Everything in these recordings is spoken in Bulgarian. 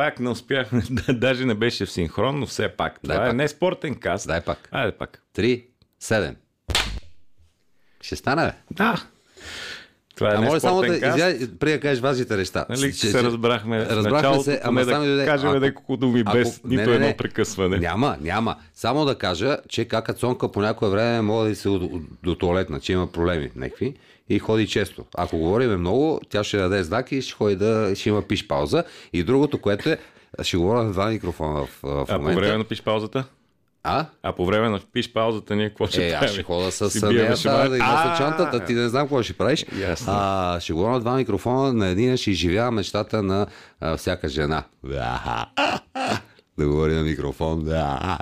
пак не успяхме. Даже не беше в синхрон, но все пак. Това Дай е пак. не спортен каст. Дай пак. Айде пак. 3, 7. Ще стане, бе. Да. Това е А може само да, преди да кажеш важните неща. Нали Че- се разбрахме, Разбрахме началото, се, ама само да да кажем няколко думи ако- без не, нито не, едно не. прекъсване. Няма, няма. Само да кажа, че кака Цонка по някое време може да се до, до туалетна, че има проблеми някакви и ходи често. Ако говориме много, тя ще даде знак и ще ходи да ще има пиш пауза. И другото, което е, ще говоря на два микрофона в, в А по момента. време на пиш паузата? А? А по време на пиш паузата ние какво ще Е, аз правим? ще хода с Си нея, биеме да, А, чантата, ти не знам какво ще правиш. Ясно. А, ще говоря на два микрофона, на един ще изживява мечтата на а, всяка жена. Да говори на микрофон. Да.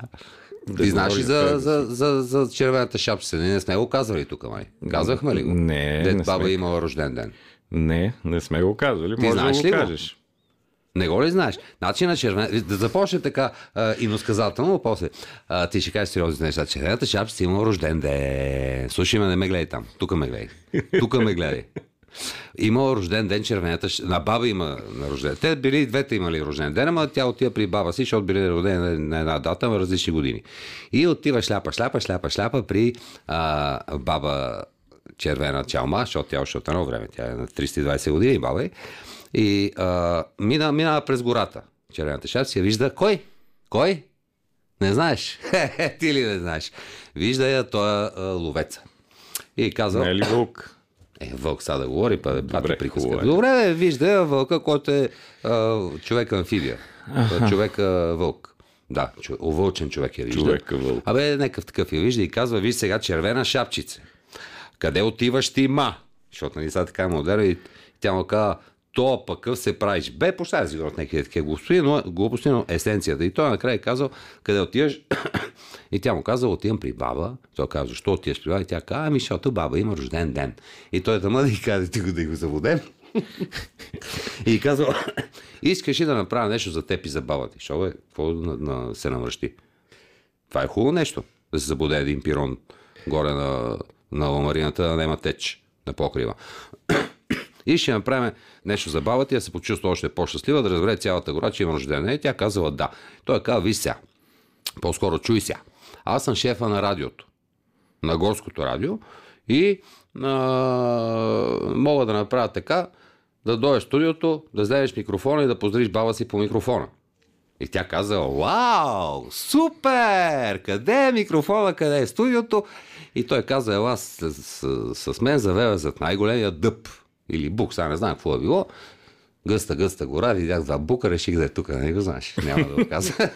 Ти знаеш ли за, за, за, за червената шапчица? Ние не сме го казвали тук, май. Казахме ли го? Не, Дед не баба сме. имала рожден ден. Не, не сме го казвали. Може знаеш да ли го го? кажеш. Не го ли знаеш? Значи на червена... Да започне така а, иносказателно, но после а, ти ще кажеш сериозни неща. Червената шапчица има рожден ден. Слушай ме, не ме гледай там. Тук ме гледай. Тук ме гледай. Има рожден ден червената. На баба има на рожден. Те били двете имали рожден ден, ама тя отива при баба си, защото били родени на, на една дата, на различни години. И отива шляпа, шляпа, шляпа, шляпа при а, баба червена чалма, защото тя още от едно време, тя е на 320 години, баба е. И а, мина, минава през гората. Червената шапка я вижда. Кой? Кой? Не знаеш. Ти ли не знаеш? Вижда я той е ловеца. И казва, Не е ли вълк? Е, вълк са да говори, па да пати приказка. е. Добре, бе, вижда вълка, който е а, човек амфибия. Човек а, вълк. Да, чу, овълчен човек я вижда. Човека вълк. Абе, някакъв такъв я вижда и казва, виж сега червена шапчица. Къде отиваш ти, ма? Защото нали сега така е модерно и тя му казва, то пък къв се правиш. Бе, поща си говорят някакви такива глупости, но, глупости, но есенцията. И той накрая е казал, къде отиваш? и тя му казва, отивам при баба. Той казва, защо отиваш при баба? И тя казва, ами, защото баба има рожден ден. И той тъма да й казва, ти го да го забудем. и казва, искаш ли да направя нещо за теб и за баба ти? Що бе, какво на, на, се намръщи? Това е хубаво нещо. Да се забуде един пирон горе на, на ламарината, да няма теч на покрива. И ще направим нещо за баба ти, да се почувства още по-щастлива, да разбере цялата гора, че има рожден ден. И тя казала да. Той е казал, виж сега, по-скоро чуй сега. Аз съм шефа на радиото, на горското радио и а, мога да направя така, да дойдеш в студиото, да вземеш микрофона и да поздравиш баба си по микрофона. И тя каза, вау, супер! Къде е микрофона, къде е студиото? И той каза, ела с, с, с мен завева зад най-големия дъб. Или бук, сега не знам какво е било. Гъста, гъста гора, видях два бука, реших да е тук, не го знаеш. Няма да го каза.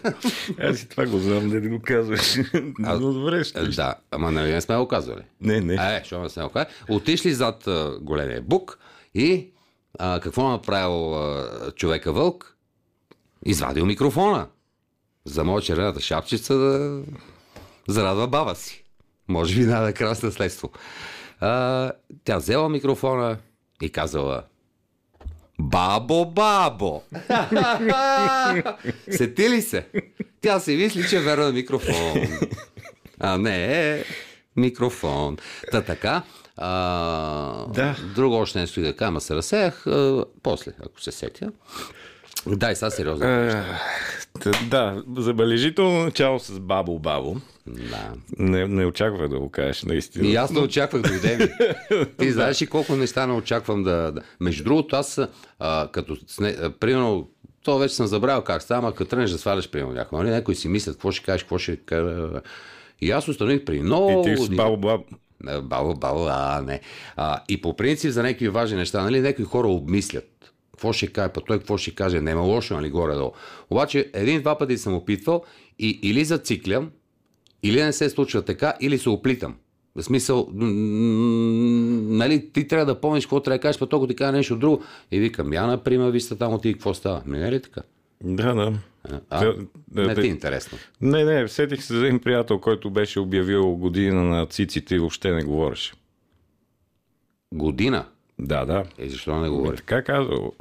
Аз и това го знам, да го казваш. А- Но добре, ще. да, ама нали не сме го казвали. Не, не. Е, що не сме го казали. Отишли зад а, големия бук и а, какво направил а, човека вълк? Извадил микрофона. За моя червената шапчица да зарадва баба си. Може би да крас наследство. А, тя взела микрофона и казала Бабо, бабо! Сети ли се? Тя си мисли, че е верно микрофон. А не е микрофон. Та така. А, Да. Друго още нещо и да кажа, се разсеях. А, после, ако се сетя. Дай сега сериозно. Е, т- Да, забележително начало с Бабо Бабо. Да. Не, не очаквах да го кажеш, наистина. И аз не очаквах дойде ми. Ти знаеш ли колко неща не очаквам да... да... Между другото, аз а, като... А, примерно, то вече съм забравил как става, ама като тръгнеш да сваляш, примерно, някой, нали? някой си мислят, какво ще кажеш, какво ще... И аз установих при много... И ти с години- Бабо Бабо. Не, Баба, баба, а, не. А, и по принцип за някакви важни неща, нали, някои хора обмислят. Какво ще каже, па той какво ще каже, няма лошо, нали, горе-долу. Обаче, един-два пъти съм опитвал и или зациклям, или не се случва така, или се оплитам. В смисъл, нали, ти трябва да помниш какво трябва да кажеш, толкова ти кажа нещо друго. И викам, я, например, вижте там ти какво става. Не е ли така? Да, да. А, Да, да, не ти е интересно. Не, не, сетих се за един приятел, който беше обявил година на циците и въобще не говореше. Година. Да, да. И защо не говори? Така казал.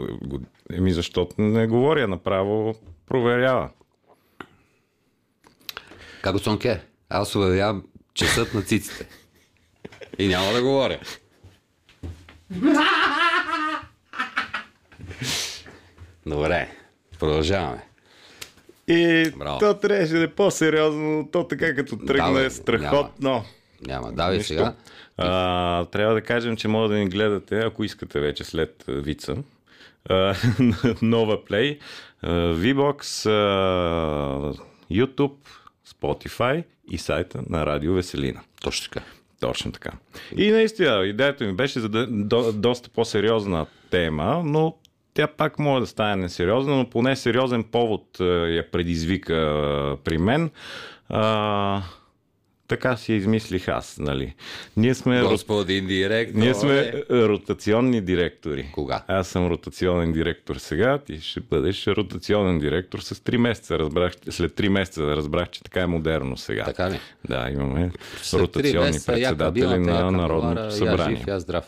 Еми, защото не говоря направо, проверява. Како Цонке, аз обявявам часът на циците. И няма да говоря. Добре. Продължаваме. И Браво. то трябваше да е по-сериозно, то така като тръгне е страхотно. Няма. Давай Нищо. сега. А, трябва да кажем, че може да ни гледате, ако искате вече след вица. А, нова плей. VBOX, YouTube, Spotify и сайта на Радио Веселина. Точно така. Точно така. И наистина, идеята ми беше за да, до, доста по-сериозна тема, но тя пак може да стане несериозна, но поне сериозен повод а, я предизвика а, при мен. А, така си измислих аз, нали. Ние сме. Господин директор. Ние сме ротационни директори. Кога? Аз съм ротационен директор сега, ти ще бъдеш ротационен директор с 3 месеца. Разбрах, след 3 месеца разбрах, че така е модерно сега. Така ли? Да, имаме След ротационни месеца, яка председатели билата, на яка Народното колара, Я събрание. жив, я здрав.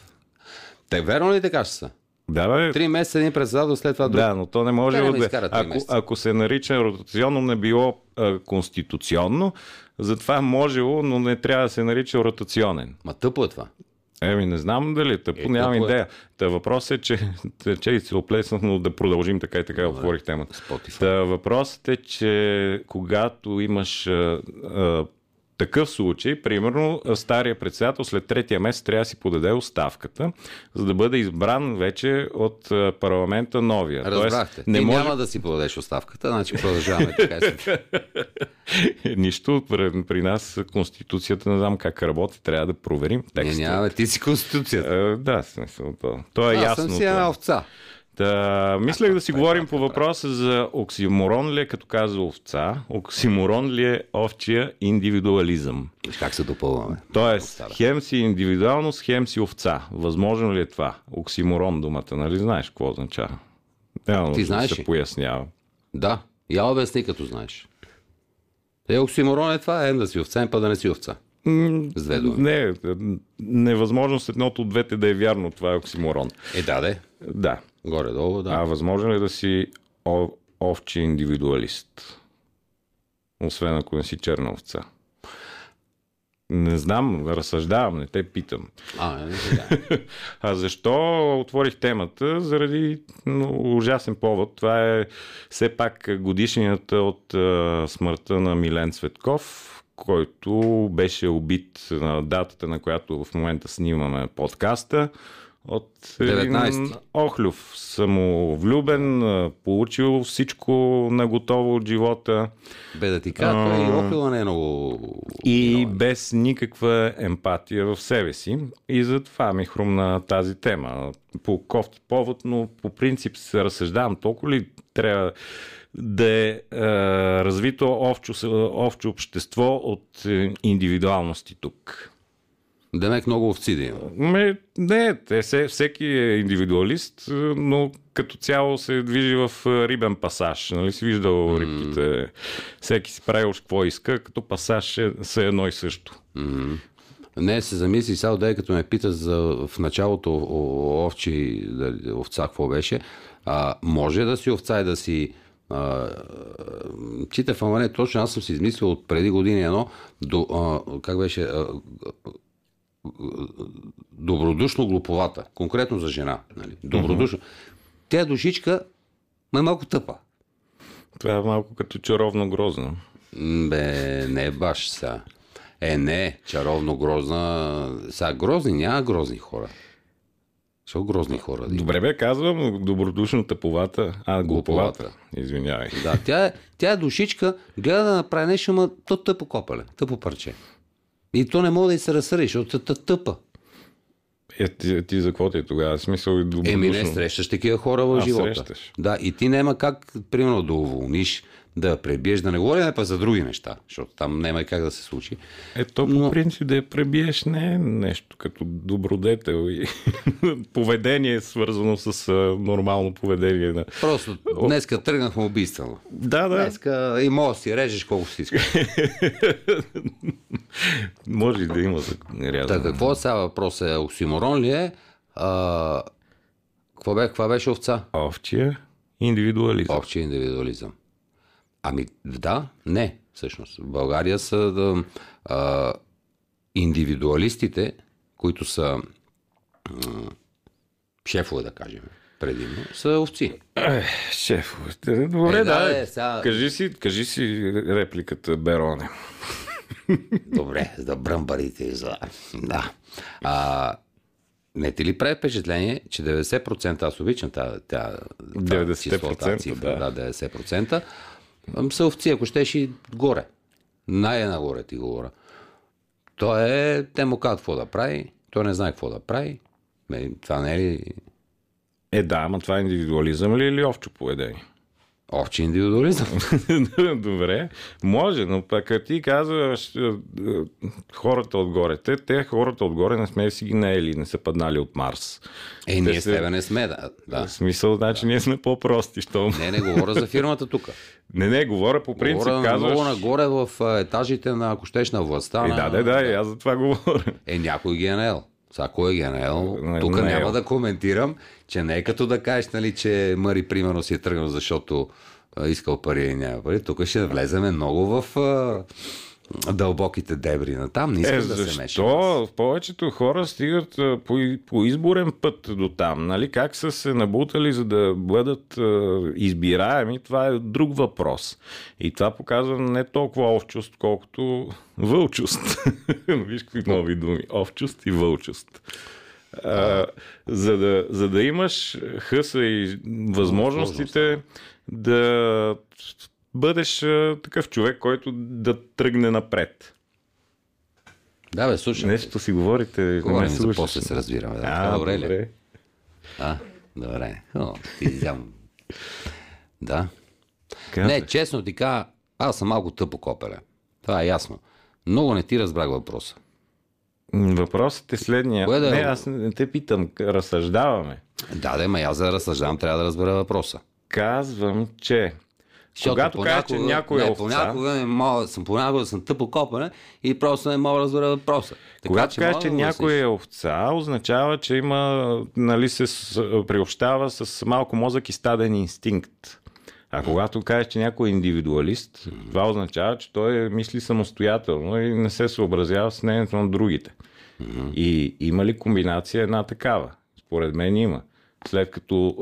Те верно ли така ще са? Да, бе, Три месеца един председател, след това друг. да, но то не може да... три Ако, ако се нарича ротационно, не било а, конституционно, затова можело, но не трябва да се нарича ротационен. Ма тъпо е това. Еми, не знам дали е тъпо, Е, нямам тъпо е. идея. Та въпросът е, че, че се оплеснах, но да продължим така и така, отворих темата. Spotify. Та въпросът е, че когато имаш а, а, такъв случай, примерно стария председател след третия месец трябва да си подаде оставката, за да бъде избран вече от а, парламента новия. Разбрахте. не Ти може няма да си подадеш оставката, значи продължаваме така. нищо. При, при нас Конституцията не знам как работи, трябва да проверим текста. нямаме, ти си конституцията. Е, да, смисъл, то, то е Аз ясно. съм си една овца. Та, мислех да си говорим по въпроса за оксиморон ли е, като казва овца, оксиморон ли е овчия индивидуализъм. Виж как се допълваме. Тоест, хем си индивидуалност, хем си овца. Възможно ли е това? Оксиморон думата, нали знаеш какво означава? Няма нужда да знаеш се ли? пояснява. Да, я обясни като знаеш. Е, оксиморон е това, е да си овца, па да не си овца. С две думи. Не, невъзможност едното от двете да е вярно, това е оксиморон. Е, да, де. Да. Горе-долу, да. А възможно ли е да си овчи индивидуалист? Освен ако не си черна овца. Не знам, разсъждавам, не те питам. А, не, да. А защо отворих темата? Заради ну, ужасен повод. Това е все пак годишнината от а, смъртта на Милен Цветков, който беше убит на датата, на която в момента снимаме подкаста. От един 19. Охлюв, самовлюбен, а, получил всичко наготово от живота Бе да ти кажа, той и Охлила не е много... и без никаква емпатия в себе си. И затова ми хрумна тази тема. По кофти повод, но по принцип се разсъждавам толкова ли трябва да е, е развито общо, общо общество от е, индивидуалности тук. Демек много овци да има. Ме, не, те, все, всеки е индивидуалист, е, но като цяло се движи в е, рибен пасаж. Нали си виждал рибките? Всеки си правил какво иска, като пасаж е, са едно и също. Не, се замисли сега, да като ме пита за в началото о- овчи, овца какво беше, а, може да си овца и да си а, чита ама не точно, аз съм си измислил от преди години едно, до, а, как беше, а, добродушно глуповата, конкретно за жена. Нали? Добродушно. Тя душичка ма е малко тъпа. Това е малко като чаровно грозно. Бе, не баш сега. Е, не, чаровно грозна. Сега грозни, няма грозни хора. Що грозни хора? Да? Добре бе, казвам, добродушно тъповата. А, глуповата. Извинявай. да тя, е, тя е душичка, гледа да направи нещо, ама то тъпо копале, тъпо парче. И то не мога да й се разсъри, защото е тъпа. Е, ти, ти за какво ти е тогава? Смисъл и добродушно. Еми не срещаш такива хора в А, живота. срещаш. Да, и ти няма как, примерно, да уволниш, да я пребиеш, да не говорим па за други неща, защото там няма и как да се случи. Ето, по Но- принцип да я пребиеш не е нещо като добродетел и поведение свързано с нормално поведение. На... Просто днеска тръгнахме убийствено. Да, да, Днеска и може си режеш колко си искаш. може и да има рязане. какво е сега въпрос е? Оксиморон ли е? А, какво, бе, каква беше овца? Овчия индивидуализъм. Общия индивидуализъм. Ами да, не, всъщност. В България са да, а, индивидуалистите, които са м, шефове, да кажем, предимно, са овци. Шефовете. Добре, Е, да. е, сега- кажи, си, кажи си репликата Бероне. Добре, за бръмбарите и за... Да. А, не ти ли прави впечатление, че 90%, аз обичам тази, тази, 90%, число, тази цифра, да. да. 90%, ам, са овци, ако щеш и горе. Най-нагоре ти говоря. То е, те му казват какво да прави, той не знае какво да прави. Това не е ли Е, да, ама това е индивидуализъм ли или овчо поведение? Овче индивидуализъм? Добре, може, но пък ти казваш хората отгоре, те, те хората отгоре не сме си ги наели, не са паднали от Марс. Е, ние с тебе не сме, да. да. В смисъл, значи ние сме по-прости, що... Не, не говоря за фирмата тук. Не, не, говоря по принцип, Говоря казваш... много нагоре в етажите на, ако щеш, на властта. Е, на... да, да, да, аз за това говоря. Е, някой ги е наел. Ги е наел? Не, Тук няма да коментирам, че не е като да кажеш, нали, че Мари примерно си е тръгнал, защото а, искал пари и няма пари. Тук ще влеземе много в а, дълбоките дебри на там. Не искам Е, да се мешам. защо повечето хора стигат по, по изборен път до там? Нали? Как са се набутали, за да бъдат избираеми, това е друг въпрос. И това показва не толкова овчост, колкото вълчост. Виж какви нови думи. Овчост и вълчост. А, за, да, за да имаш хъса и възможностите да бъдеш а, такъв човек, който да тръгне напред. Да, бе, слушай. Нещо си говорите, не Говорим за слушаш. после се разбираме. Да, А, това добре, ли? добре. А, добре. О, ти взям. Да. Каза. Не, честно ти кажа, аз съм малко тъпо копеле. Това е ясно. Много не ти разбрах въпроса. Въпросът е следния. Кое да е? Не, аз не те питам, разсъждаваме. Да, да, ма аз за да разсъждавам, трябва да разбера въпроса. Казвам, че Защото когато кажеш, че някой е не, овца, понякога не мога, съм, понякога съм тъпо копане и просто не мога да разбера въпроса. Така, когато кажеш, мога че да някой е овца, означава, че има, нали, се приобщава с малко мозък и стаден инстинкт. А когато кажеш, че някой е индивидуалист, това означава, че той мисли самостоятелно и не се съобразява с мнението на другите. И има ли комбинация една такава? Според мен има. След като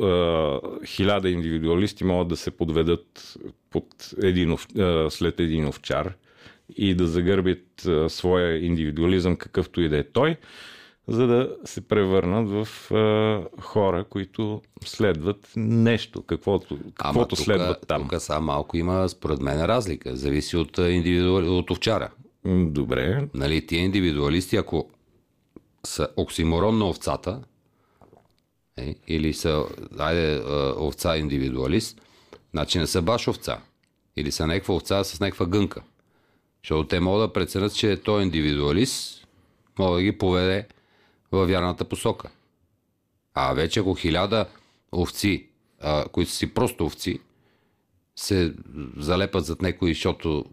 хиляда индивидуалисти могат да се подведат под един, след един овчар и да загърбят своя индивидуализъм, какъвто и да е той, за да се превърнат в е, хора, които следват нещо, каквото, каквото тук, следват там. Тук сега малко има, според мен, разлика. Зависи от, а, индивидуал... от овчара. Добре. Нали, тия индивидуалисти, ако са оксиморон на овцата, е, или са, айде, а, овца индивидуалист, значи не са баш овца. Или са някаква овца с някаква гънка. Защото те могат да преценят, че той е индивидуалист, може да ги поведе във вярната посока. А вече ако хиляда овци, а, които си просто овци, се залепат зад някой, защото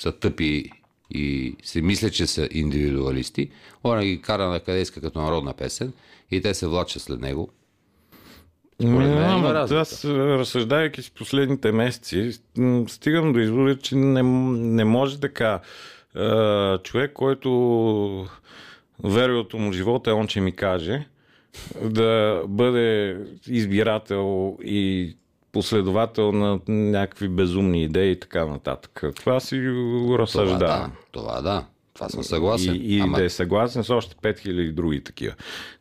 са тъпи и си мислят, че са индивидуалисти, он ги кара на къде иска като народна песен и те се влачат след него. Според мен Не, има разлика. аз, разсъждайки с последните месеци, стигам до извода, че не, не може така. Е, човек, който верилото му живота е он, че ми каже, да бъде избирател и последовател на някакви безумни идеи и така нататък. Това си го Това да, това да. Това съм съгласен. И, и Ама да е съгласен с още 5000 други такива.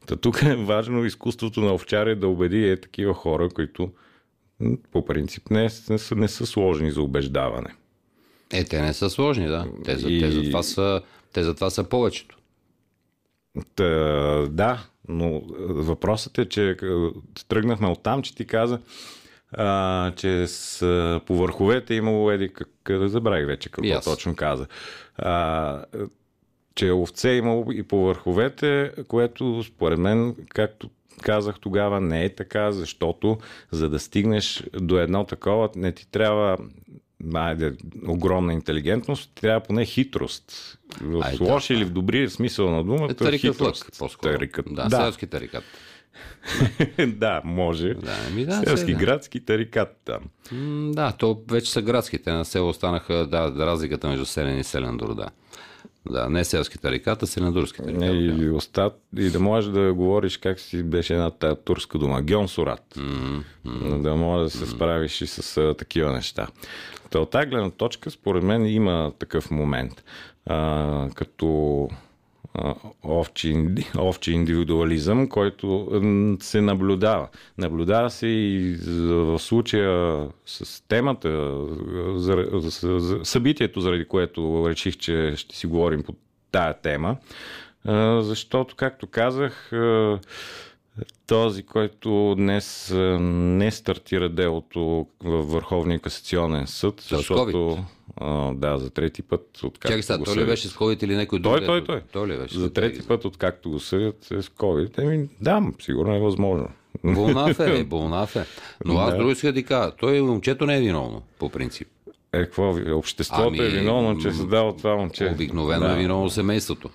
Та тук е важно изкуството на овчаря да убеди е такива хора, които по принцип не, не, са, не са сложни за убеждаване. е, те не са сложни, да. Те, за, И- те, затова са, те затова са повечето. Та, да, но въпросът е, че е, тръгнахме от там, че ти каза, а, че с, по върховете имало еди, как, забравих вече какво аз. точно каза. А, е, че овце е имало и по върховете, което според мен, както казах тогава, не е така, защото за да стигнеш до едно такова, не ти трябва айде, огромна интелигентност, трябва поне хитрост. В Ай, да. лош или в добри смисъл на думата, Е, тарикат лък, хитрост. по-скоро. Тарикат. Да, да, селски тарикат. да, може. Да, ами да, Селски, сега. градски тарикат там. М, Да, то вече са градските. На село останаха, да, разликата между селен и селен дор, да. Да, не селски тариката, сенадурски тариката. И, остат, и да можеш да говориш как си беше една тая турска дума. Гьонсурат. Mm-hmm. Да можеш да се справиш и с а, такива неща. Та от тази гледна точка, според мен, има такъв момент. А, като овчи, инди- овчи индивидуализъм, който се наблюдава. Наблюдава се и в случая с темата, събитието, заради което реших, че ще си говорим по тая тема. Защото, както казах, този, който днес не стартира делото във Върховния касационен съд, е защото а, да, за трети път, откакто Чакай сега, той ли беше с COVID или някой друг? Той, той, той. Той ли беше? За трети път, откакто го съдят е с COVID. Еми, да, сигурно е възможно. Болнаф е, болнаф е. Но аз Да. друго исках да кажа, той момчето не е виновно, по принцип. Е, какво? Обществото Ами, е виновно, че е създало това момче. Обикновено да. е виновно семейството.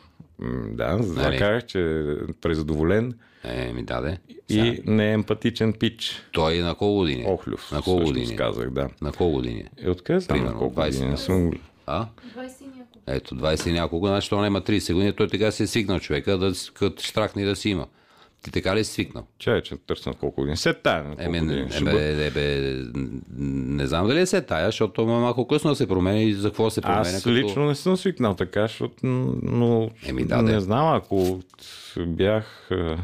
Да, за това Нали? че е презадоволен Е, ми даде. и не е емпатичен пич. Той на колко години? е? Охлюв. На колко години? казах, да. На колко години? е? Откъде знам на колко 20 години? Не съм... А? 20 и няколко. Ето, 20 и няколко, значи той няма 30 години, той така се е свикнал човека, да като штракне и да си има. Ти така ли си свикнал? Чай, че търся на колко години. Се тая Еме, не. Ще бъде. еме, еме, не знам дали е се тая, защото малко късно да се промени и за какво се променя. Аз лично не съм свикнал така, защото, но Еми, да, не де. знам, ако бях... а,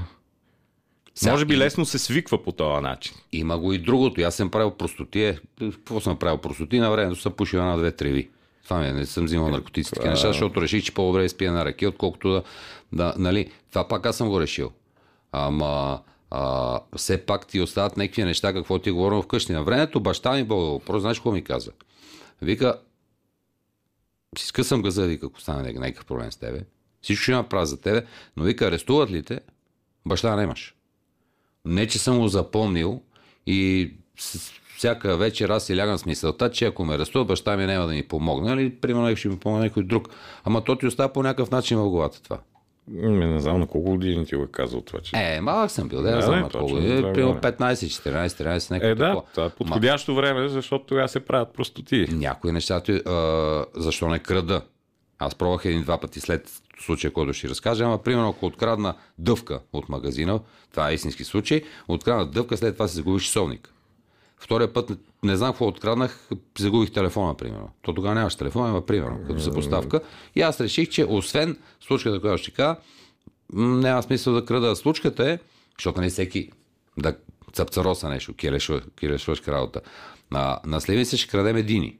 Сега, Може би лесно се свиква по този начин. Има го и другото. Аз съм правил простотие. Какво съм правил простотие? На времето съм пушил една-две треви. Това ми е, не съм взимал наркотици, такива неща, защото реших, че по-добре изпия на ръки, отколкото да, да, нали, това пак аз съм го решил. Ама, а, все пак ти остават някакви неща, какво ти е говорим вкъщи. На времето баща ми Бога въпрос, знаеш какво ми каза? Вика, си скъсам газа, вика, ако стане някакъв- проблем с тебе. Всичко ще направя за тебе, но вика, арестуват ли те? Баща нямаш. Не, че съм го запомнил и всяка вечер аз си лягам с мисълта, че ако ме арестуват, баща ми няма да ми помогне, или примерно ще ми помогне някой друг. Ама то ти остава по някакъв начин в главата това. Ме, не знам на колко години ти го е казал това, че... Е, малък съм бил, да, не знам не, на колко. това Примерно говоря. 15, 14, 13, някакво Е, да, това е подходящо време, защото тогава се правят простоти. Някои неща, ти, а, защо не крада? Аз пробвах един-два пъти след случая, който ще разкажа, ама примерно ако открадна дъвка от магазина, това е истински случай, открадна дъвка, след това си загубиш часовник. Втория път не, знам какво откраднах, загубих телефона, примерно. То тогава нямаш телефон, ама примерно, като съпоставка. И аз реших, че освен случката, която ще кажа, няма смисъл да крада. Случката е, защото не всеки да цъпцароса нещо, кирешваш работа. На, на Сливница ще крадем едини.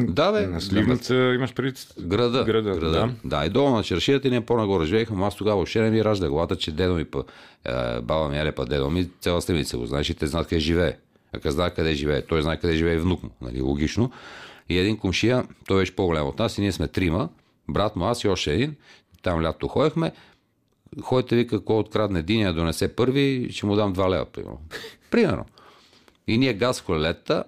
Да, бе. На Сливница имаш пред... Града. Града, града. да. да. и долу на чершията ние по-нагоре живеехме, аз тогава въобще не ми ражда главата, че дедо ми, па, е, баба ми, еле па дедо ми, цяла Сливница го знаеш и те знаят къде живее. Ако знае къде живее, той знае къде живее и внук му, нали, логично. И един комшия, той беше по-голям от нас и ние сме трима, брат му, аз и още един, там лято ходехме, ходите ви какво открадне един, я донесе първи, ще му дам 2 лева, примерно. примерно. И ние газ в колелета,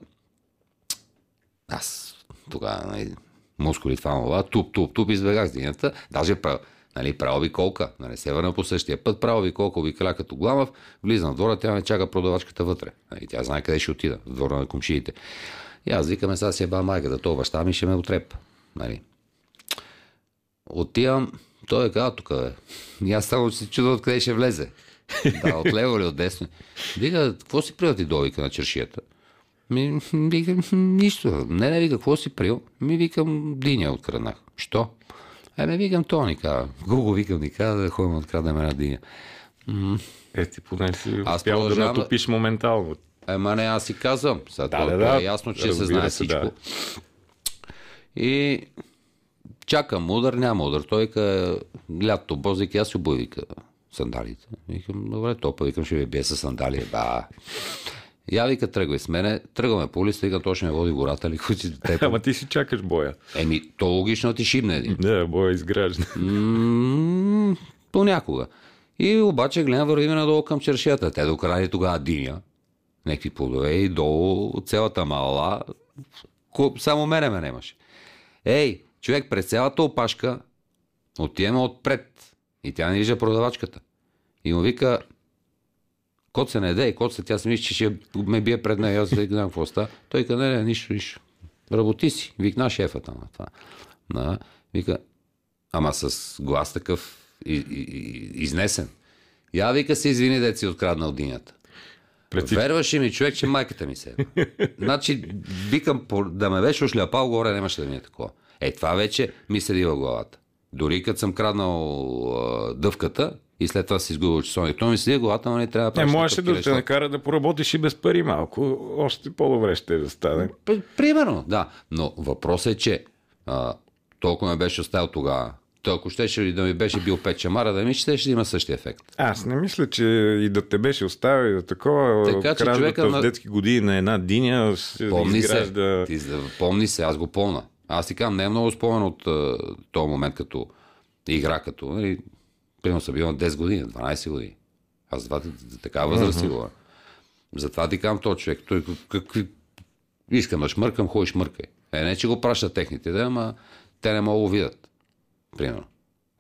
аз тогава, нали, мускули това, това, туп, туп, туп, избегах динята, даже правил, нали, правил ви колка, нали, се върна по същия път, правил ви колка, ви кля като главав, влизам в двора, тя ме чака продавачката вътре. Нали, тя знае къде ще отида, в двора на комшиите. И аз викаме, сега си е ба майката, то баща ми ще ме отрепа. Нали. Отивам, той е каза тук, бе. И аз само се чудя откъде ще влезе. да, от лево или от десно. Вика, какво си прил ти довика на чершията? Ми, викам, нищо. Не, не, вика, какво си прил? Ми викам, диня откраднах. Що? Еме, викам, то ни каза. Гуго викам, ни каза да ходим откраднем една диня. Е, ти поне си Аз успял да продължавам да- натопиш моментално. Ема не, аз си казвам. Сега Да, да, да, да, е ясно, че се знае се, всичко. да. И чакам удар, няма удар. Той ка лято бозик, аз си обуй, вика, сандалите. Викам, добре, топа, викам, ще ви бие с сандали. Ба. Я вика, тръгвай с мене. Тръгваме по улица, вика, то ще ме води гората, ли ходи до теб. Ама ти си чакаш боя. Еми, то логично ти шибне един. Не, боя изгражда. М, Понякога. И обаче гледам, вървиме надолу към чершията. Те докрали тогава диня, някакви плодове и долу цялата мала. Само мене ме нямаше. Ей, човек, през цялата опашка отиваме отпред. И тя не вижда продавачката. И му вика, кот се не дай, кот се, тя си мисли, че ще ме бие пред нея, аз да знам какво става. Той каза, не, не, нищо, нищо. Работи си. Викна шефа там на това. На, вика, ама с глас такъв и, и, и, изнесен. Я вика се извини, дет си откраднал динята. Всички- Верваше ми човек, че майката ми се. е. значи, викам, да ме беше ошляпал горе, нямаше да ми е такова. Е, това вече ми седи в главата. Дори като съм краднал а, дъвката и след това си изгубил часовник. То ми седи главата, но не трябва да Не, правиш можеше такива да те накара да поработиш и без пари малко. Още по-добре ще да стане. Примерно, да. Но въпросът е, че а, толкова ме беше оставил тогава. Той ако щеше да ми беше бил пет чамара, да ми ще, ще има същия ефект. Аз не мисля, че и да те беше оставил и да такова. Така, че човека в на- детски години на една диня Помни изгражда... се. Ти, помни се, аз го помна. Аз ти казвам, не е много спомен от този момент като игра, като, нали, примерно съм бил на 10 години, 12 години. Аз за такава възраст си говоря. Затова ти казвам този човек, той как- какви... Искам да шмъркам, хой шмъркай. Е, не, че го пращат техните, да, ама те не могат да го видят. Примерно.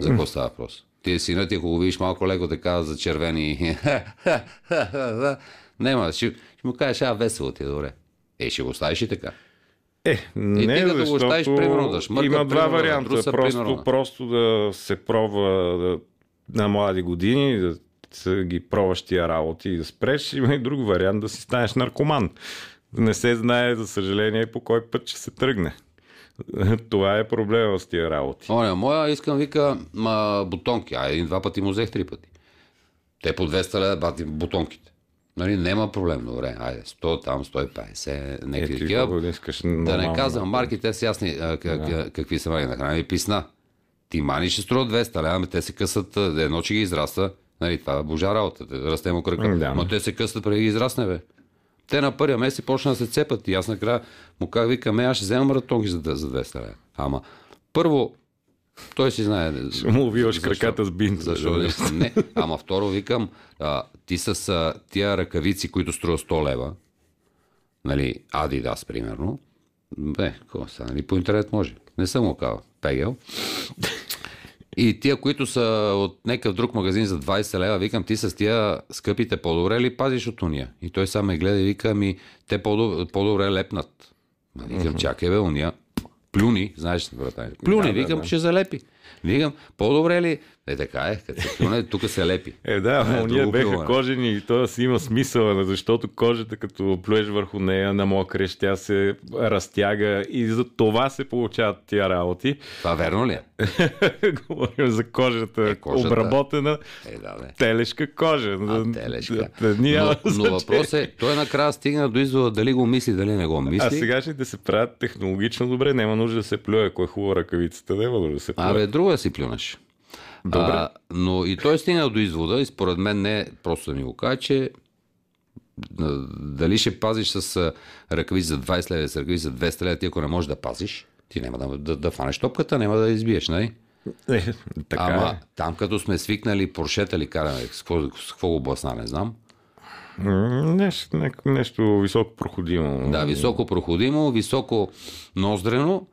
За какво става въпрос? Ти синът ти, ако го видиш малко леко така за червени, няма, ще, ще му кажеш, а, весело ти е, добре. Е, ще го оставиш и така. Е, не, ти като го защото оставиш, примерно, да шмърка, има два примерно, да варианта. друса, просто, примерно. просто да се пробва да, на млади години, да ги пробваш тия работи и да спреш. Има и друг вариант да си станеш наркоман. Не се знае, за съжаление, по кой път ще се тръгне. Това е проблема с тия работи. Оня, моя искам, вика, ма, бутонки. А един-два пъти му взех три пъти. Те по 200 лева бати бутонките. Нали, няма проблем, добре. Айде, 100, там 150, Е, някакви ти такива. да не казвам марките, са ясни а, как, да. какви са марки на храна. И писна. Ти мани ще струва 200 лева, ами те се късат, едно, че ги израства. Нали, това е божа работа, те- расте му кръка. Да. Но те се късат преди ги израсне, бе. Те на първия месец почна да се цепат и аз накрая му как викам, аз ще взема маратонки за, за 200 лева. Ама, първо, той си знае. Ще му увиваш защо- краката с бинт. Защо не? не? Ама второ викам, а, ти с а, тия ръкавици, които струва 100 лева, нали, Адидас, примерно, бе, какво са, нали, по интернет може. Не съм го казал. Пегел. И тия, които са от някакъв друг магазин за 20 лева, викам, ти с тия скъпите по-добре ли пазиш от уния? И той сам ме гледа и вика, ми, те по-добре, по-добре лепнат. Викам, чакай бе, уния, плюни, знаеш, брата, плюни, Да, да, викам, да. ще залепи. Викам, по-добре ли? Е, така е, като се плюне, тук се лепи. Е, да, е ние беха плюване. кожени и то си има смисъл, защото кожата, като плюеш върху нея, намокреш, тя се разтяга и за това се получават тия работи. Това верно ли е? Говорим за кожата, Е, кожата. обработена Е, да, бе. телешка кожа. А, телешка. Да, да, Но, но въпрос е, той накрая стигна до извода дали го мисли, дали не го мисли. А сегашните се правят технологично добре, няма нужда да се плюе, ако е хубава ръкавицата, няма нужда да се плюе. Абе, друго да си плюнеш. Добре. А, но и той стигна до извода, и според мен не просто да ми го каже, че дали ще пазиш с а, ръкавици за 20 лева, с ръкавици за 200 лева, ти ако не можеш да пазиш, ти няма да, да, да фанеш топката, няма да избиеш, нали? Е, така Ама е. там като сме свикнали поршета ли караме, с какво, го блъсна, не знам. Нещо, не- нещо високо проходимо. Да, високо проходимо, високо ноздрено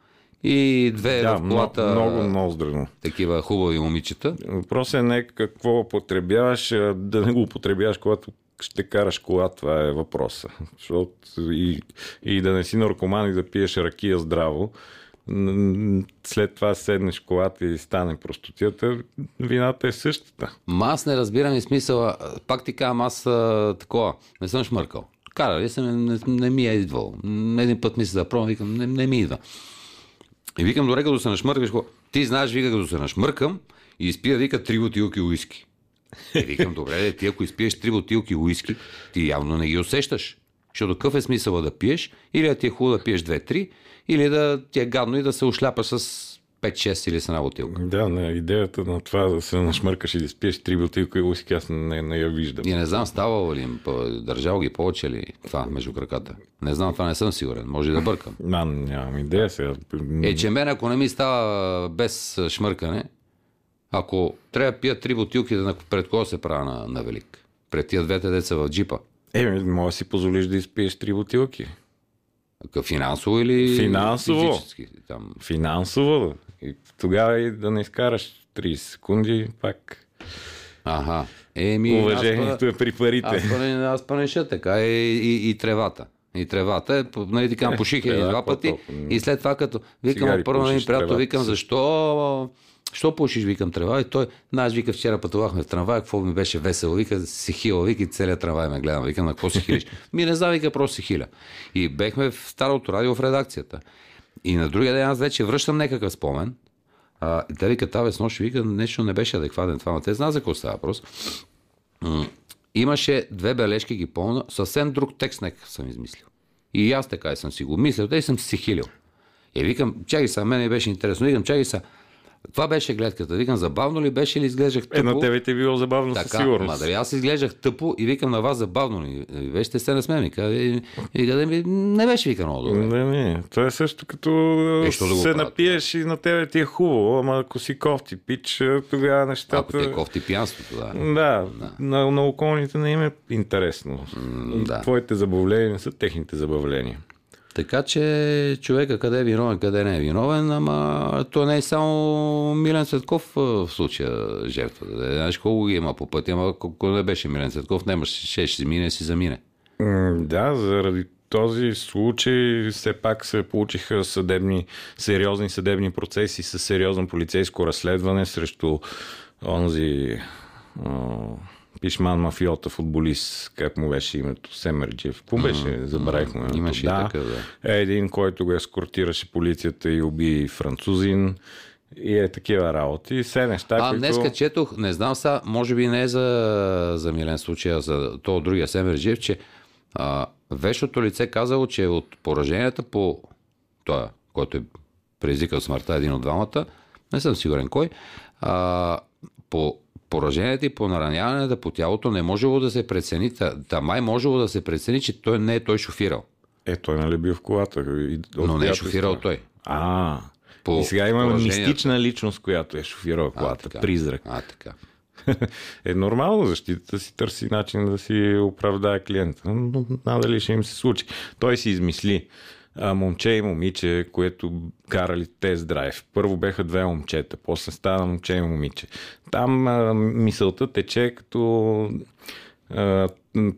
и две да в много, колата много ноздрено. такива хубави момичета. Въпросът е не какво употребяваш, да не го употребяваш, когато ще караш кола, това е въпроса. Защото и, и да не си наркоман и да пиеш ракия здраво, след това седнеш колата и стане простотията, вината е същата. Ма аз не разбирам и смисъла. Пак ти казвам, аз а, такова, не съм шмъркал. Карали съм, не, не ми е идвал. Един път мисля да пробвам, викам, не, не ми идва. И викам, добре, като се нашмъркаш, ти знаеш, вика, като се нашмъркам и изпия, вика, три бутилки уиски. И викам, добре, де, ти ако изпиеш три бутилки уиски, ти явно не ги усещаш. Защото какъв е смисъла да пиеш? Или да ти е хубаво да пиеш две-три, или да ти е гадно и да се ошляпаш с 5-6 или с една бутилка. Да, не, идеята на това да се нашмъркаш и да спиеш три бутилки и уиски, аз не, не я виждам. И не знам, ставало ли им, държал ги повече ли това между краката. Не знам, това не съм сигурен. Може да бъркам. А, нямам идея сега. Е, че мен ако не ми става без шмъркане, ако трябва да пия три бутилки, да пред кого се правя на, на велик? Пред тия двете деца в джипа. Е, може да си позволиш да изпиеш три бутилки. Финансово или Финансово. физически? Там. Финансово. И тогава и да не изкараш 30 секунди, пак Ага. Еми, уважението аз е при парите. Аз не, аз ще така е и, и, тревата. И тревата е, нали така, Е, пуших един два какво пъти и след това като викам първо на един пушиш, приятел, викам защо Що пушиш, викам трева? И той, знаеш, вика, вчера пътувахме в трамвай, какво ми беше весело, вика, си хила, вика, и целият трамвай ме гледам, вика, на какво си хилиш? Ми не знам, вика, просто си хиля. И бехме в старото радио в редакцията. И на другия ден аз вече връщам някакъв спомен. А, те вика, тази с нощ, вика, нещо не беше адекватен това, но те знае за какво става въпрос. Имаше две бележки, ги помня, съвсем друг текст нека съм измислил. И аз така и съм си го мислил, те съм си хилил. И викам, чакай са, мен беше интересно. Викам, чакай са, това беше гледката. Викам, забавно ли беше или изглеждах тъпо? Е, на тебе ти е било забавно със Така, сигурност. ма дали аз изглеждах тъпо и викам на вас забавно ли? Вие ще се насмеем. И вика, ми, не беше вика много добре. Не, не. Това е също като Е, да се правят? напиеш и на тебе ти е хубаво, ама ако си кофти пич, тогава Ако нещата... ти е кофти пиянството, да. Да, на, на околните не им е интересно. да. Твоите забавления са техните забавления. Така че човека къде е виновен, къде не е виновен, ама то не е само Милен Цветков а, в случая жертвата. Е, Знаеш колко ги има по пътя, ама ако не беше Милен Цветков, нямаш, ще, ще мине, си замине. Да, заради този случай все пак се получиха съдебни, сериозни съдебни процеси с сериозно полицейско разследване срещу онзи пишман мафиота футболист, как му беше името, Семерджиев. Какво беше? Забравихме. името. имаше да. такъв, да. Е един, който го ескортираше полицията и уби французин. И е такива работи. И Все неща, А, които... днеска четох, не знам са, може би не е за, за Милен случай, а за то другия Семерджиев, че а, вещото лице казало, че от пораженията по това, който е предизвикал смъртта един от двамата, не съм сигурен кой, а, по пораженията и по нараняването по тялото не можело да се прецени, та, та май можело да се прецени, че той не е той шофирал, Е, той нали бил в колата. И но не е шофирал той. А, По и сега имаме мистична личност, която е шофирала колата. така. Призрак. А, така. е нормално, защитата си търси начин да си оправдае клиента. Но надали ще им се случи. Той си измисли а, момче и момиче, което карали тест драйв. Първо беха две момчета, после стана момче и момиче. Там а, мисълта тече като а,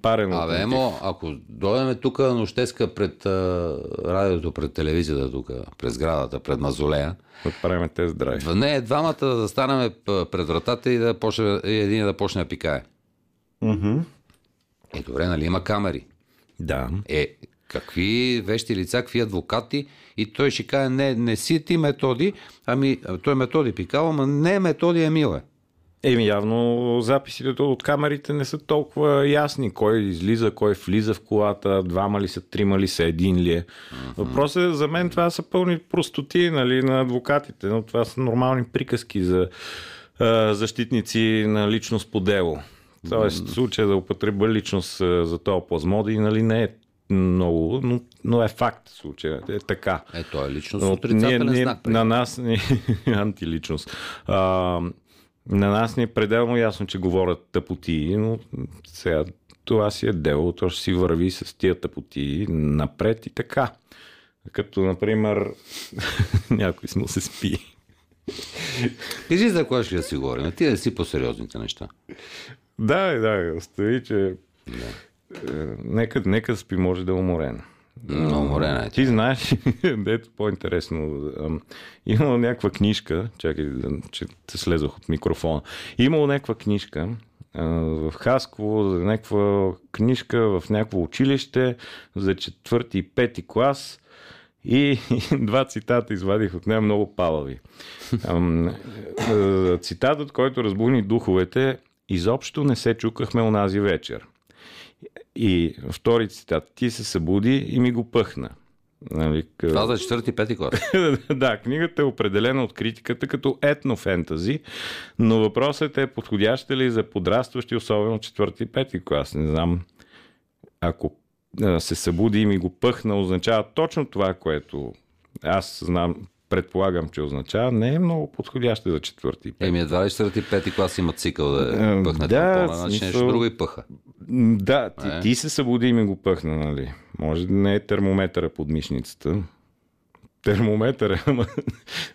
парен Абе, емо, ако дойдем тук нощеска пред а, радиото, пред телевизията тук, през сградата, пред мазолея, Да правим тест драйв. в не, двамата да застанем п- пред вратата и да почне, и един да почне да пикае. Е, добре, нали има камери? Да. Е, какви вещи лица, какви адвокати и той ще каже, не, не си ти методи, ами той методи пикал, ама не методи Емиле. Еми, явно записите от камерите не са толкова ясни. Кой излиза, кой влиза в колата, двама ли са, трима ли са, един ли е. Въпросът е, за мен това са пълни простоти нали, на адвокатите, но това са нормални приказки за а, защитници на личност по дело. Тоест, случая да употреба личност за този плазмоди, нали, не е много, но, но е факт случая. Е така. Е, той е лично с Но отрицателен знак. при- на нас ни антиличност. А, на нас ни е пределно ясно, че говорят тъпоти, но сега това си е дело, то ще си върви с тия тъпоти напред и така. Като, например, някой му се спи. Кажи за кое ще си говорим. Ти да си по-сериозните неща. Да, да, остави, че е, нека, нека спи, може да е уморен. Много уморена е. Ти знаеш, дето по-интересно, имало някаква книжка, чакай, че се слезах от микрофона, имало някаква книжка в Хасково, за някаква книжка в някакво училище за четвърти и пети клас и два цитата извадих от нея много палави. Цитатът, който разбуни духовете, изобщо не се чукахме онази вечер. И втори цитат. Ти се събуди и ми го пъхна. Нали, къ... Това за четвърти, пети клас. да, книгата е определена от критиката като етнофентази, но въпросът е подходяща ли за подрастващи, особено четвърти и пети клас. Не знам, ако се събуди и ми го пъхна, означава точно това, което аз знам, предполагам, че означава, не е много подходяща за четвърти и пети. Еми, едва ли четвърти, пети клас има цикъл да Е, пъхне да, тампона, значи нещо друго и пъха. Да, ти, Е. ти се събуди и ми го пъхна, нали? Може да не е термометъра под мишницата. Термометър, ама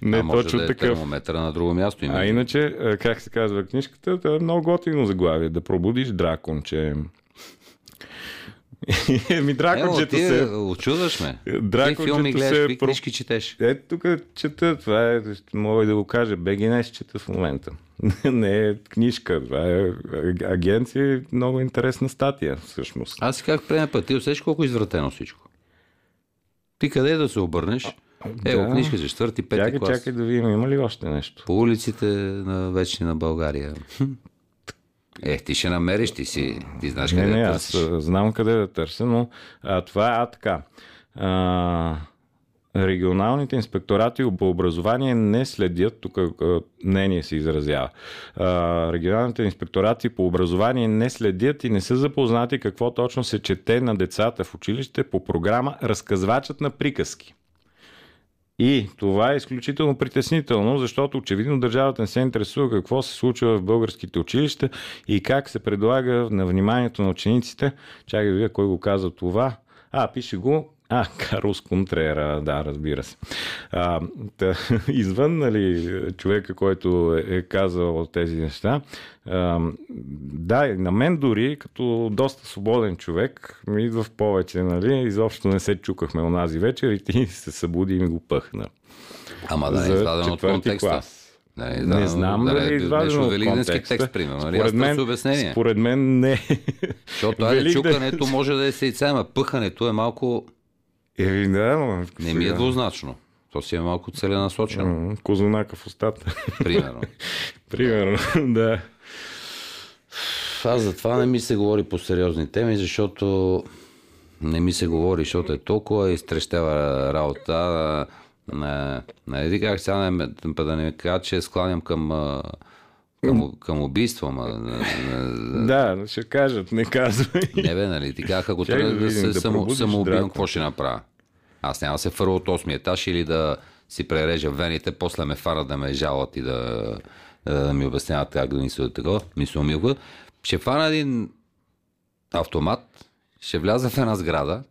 не а е може точно да е такъв. термометъра на друго място. Има. А иначе, а, как се казва книжката, това е много готино заглавие. Да пробудиш дракон, че Еми, Е, дракончето ти се... очудваш ме. Дракончето филми гледаш, се какви про- книжки четеш. Ето тук чета, това е, мога и да го кажа, БГНС чета в момента. Не е книжка, това е агенция, много интересна статия всъщност. Аз си как предния път, ти усещаш колко е извратено всичко. Ти къде е да се обърнеш? Ево, Да. книжка за четвърти, пети Чакай, клас. чакай да видим, има ли още нещо? По улиците на вечни на България. Е, ти ще намериш, ти си, ти знаеш Не, къде не, да аз търсиш. а, знам къде да търся, но а, това е а, така. А, регионалните инспекторати по образование не следят, тук мнение се изразява, а, регионалните инспекторати по образование не следят и не са запознати какво точно се чете на децата в училище по програма Разказвачът на приказки. И това е изключително притеснително, защото очевидно държавата не се интересува какво се случва в българските училища и как се предлага на вниманието на учениците. Чакай да видя кой го каза това. А, пише го. А, Карлос Контрера, да, разбира се. А, та, извън, нали, човека, който е, е казал тези неща, а, да, и на мен дори, като доста свободен човек, ми идва в повече, нали, изобщо не се чукахме онази вечер и ти се събуди и ми го пъхна. Ама да не е за извадено от контекста. клас. Да, е Не знам да дали не е извадено от контекста. текст, примерно. нали? Според Аз мен, обяснение. според мен не. Защото Великден- чукането може да е сейца, ама пъхането е малко... Еми да, но... Не ми е двузначно. То си е малко целенасочено, Козунака в устата. примерно. Примерно, да. Аз затова не ми се говори по сериозни теми, защото не ми се говори, защото е толкова изтрещава работа. Не, не, как сега да не кажа, че скланям към, към, към убийство, ама Да, ще кажат, не казвай. не бе, нали, ти казах, ако трябва да се да само, самоубивам, какво ще направя? Аз няма да се фърва от 8 етаж или да си прережа вените, после ме фара да ме жалят и да, да ми обясняват как да мисля такова, мисломилка. Ще фана един автомат, ще вляза в една сграда,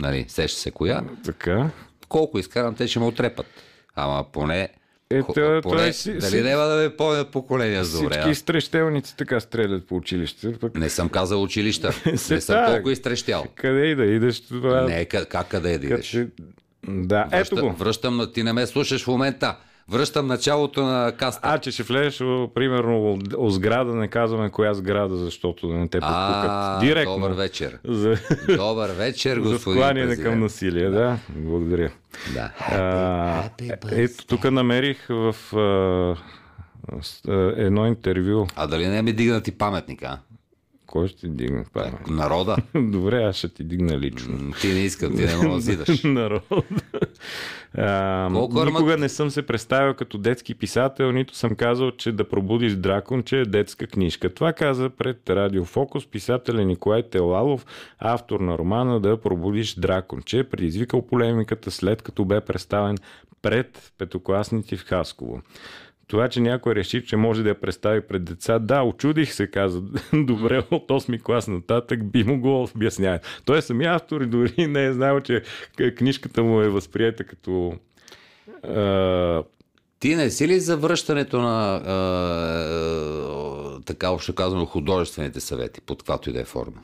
нали, сеща се коя, Така. колко изкарам, те ще ме отрепат. Ама поне, Е, това- поне това е си- дали си- няма да ме помнят поколения за добре. Всички изтрещелници така стрелят по училище. Пък Не съм казал училища, не съм толкова изтрещял. къде и да идеш това? Не, как, как къде да идеш? че- Да, ето Връщам, го. връщам на... Ти не ме слушаш в момента. Връщам началото на каста. А, че ще влезеш, примерно, о сграда, не казваме коя сграда, защото не те подпукат. Директно. добър вечер. За, Добър вечер, за господин президент. към насилие, да. Благодаря. Да. А, ето, тук намерих в а, едно интервю. А дали не ми дигнати паметника? Кой ще ти дигне памет? Народа? Добре, аз ще ти дигна лично. Ти не искам, ти не мога да. Народ. А, Колко никога армат- не съм се представил като детски писател, нито съм казал, че да пробудиш дракон, че е детска книжка. Това каза пред Радио Фокус писателя Николай Телалов, автор на романа Да пробудиш дракон, че е предизвикал полемиката след като бе представен пред петокласници в Хасково. Това, че някой реши, че може да я представи пред деца, да, очудих се, каза. Добре, от 8 клас нататък би му го обяснява. Той е самия автор и дори не е знал, че книжката му е възприета като а, Ти не си ли за връщането на а, а, така общо казано художествените съвети, под каквато и да е форма?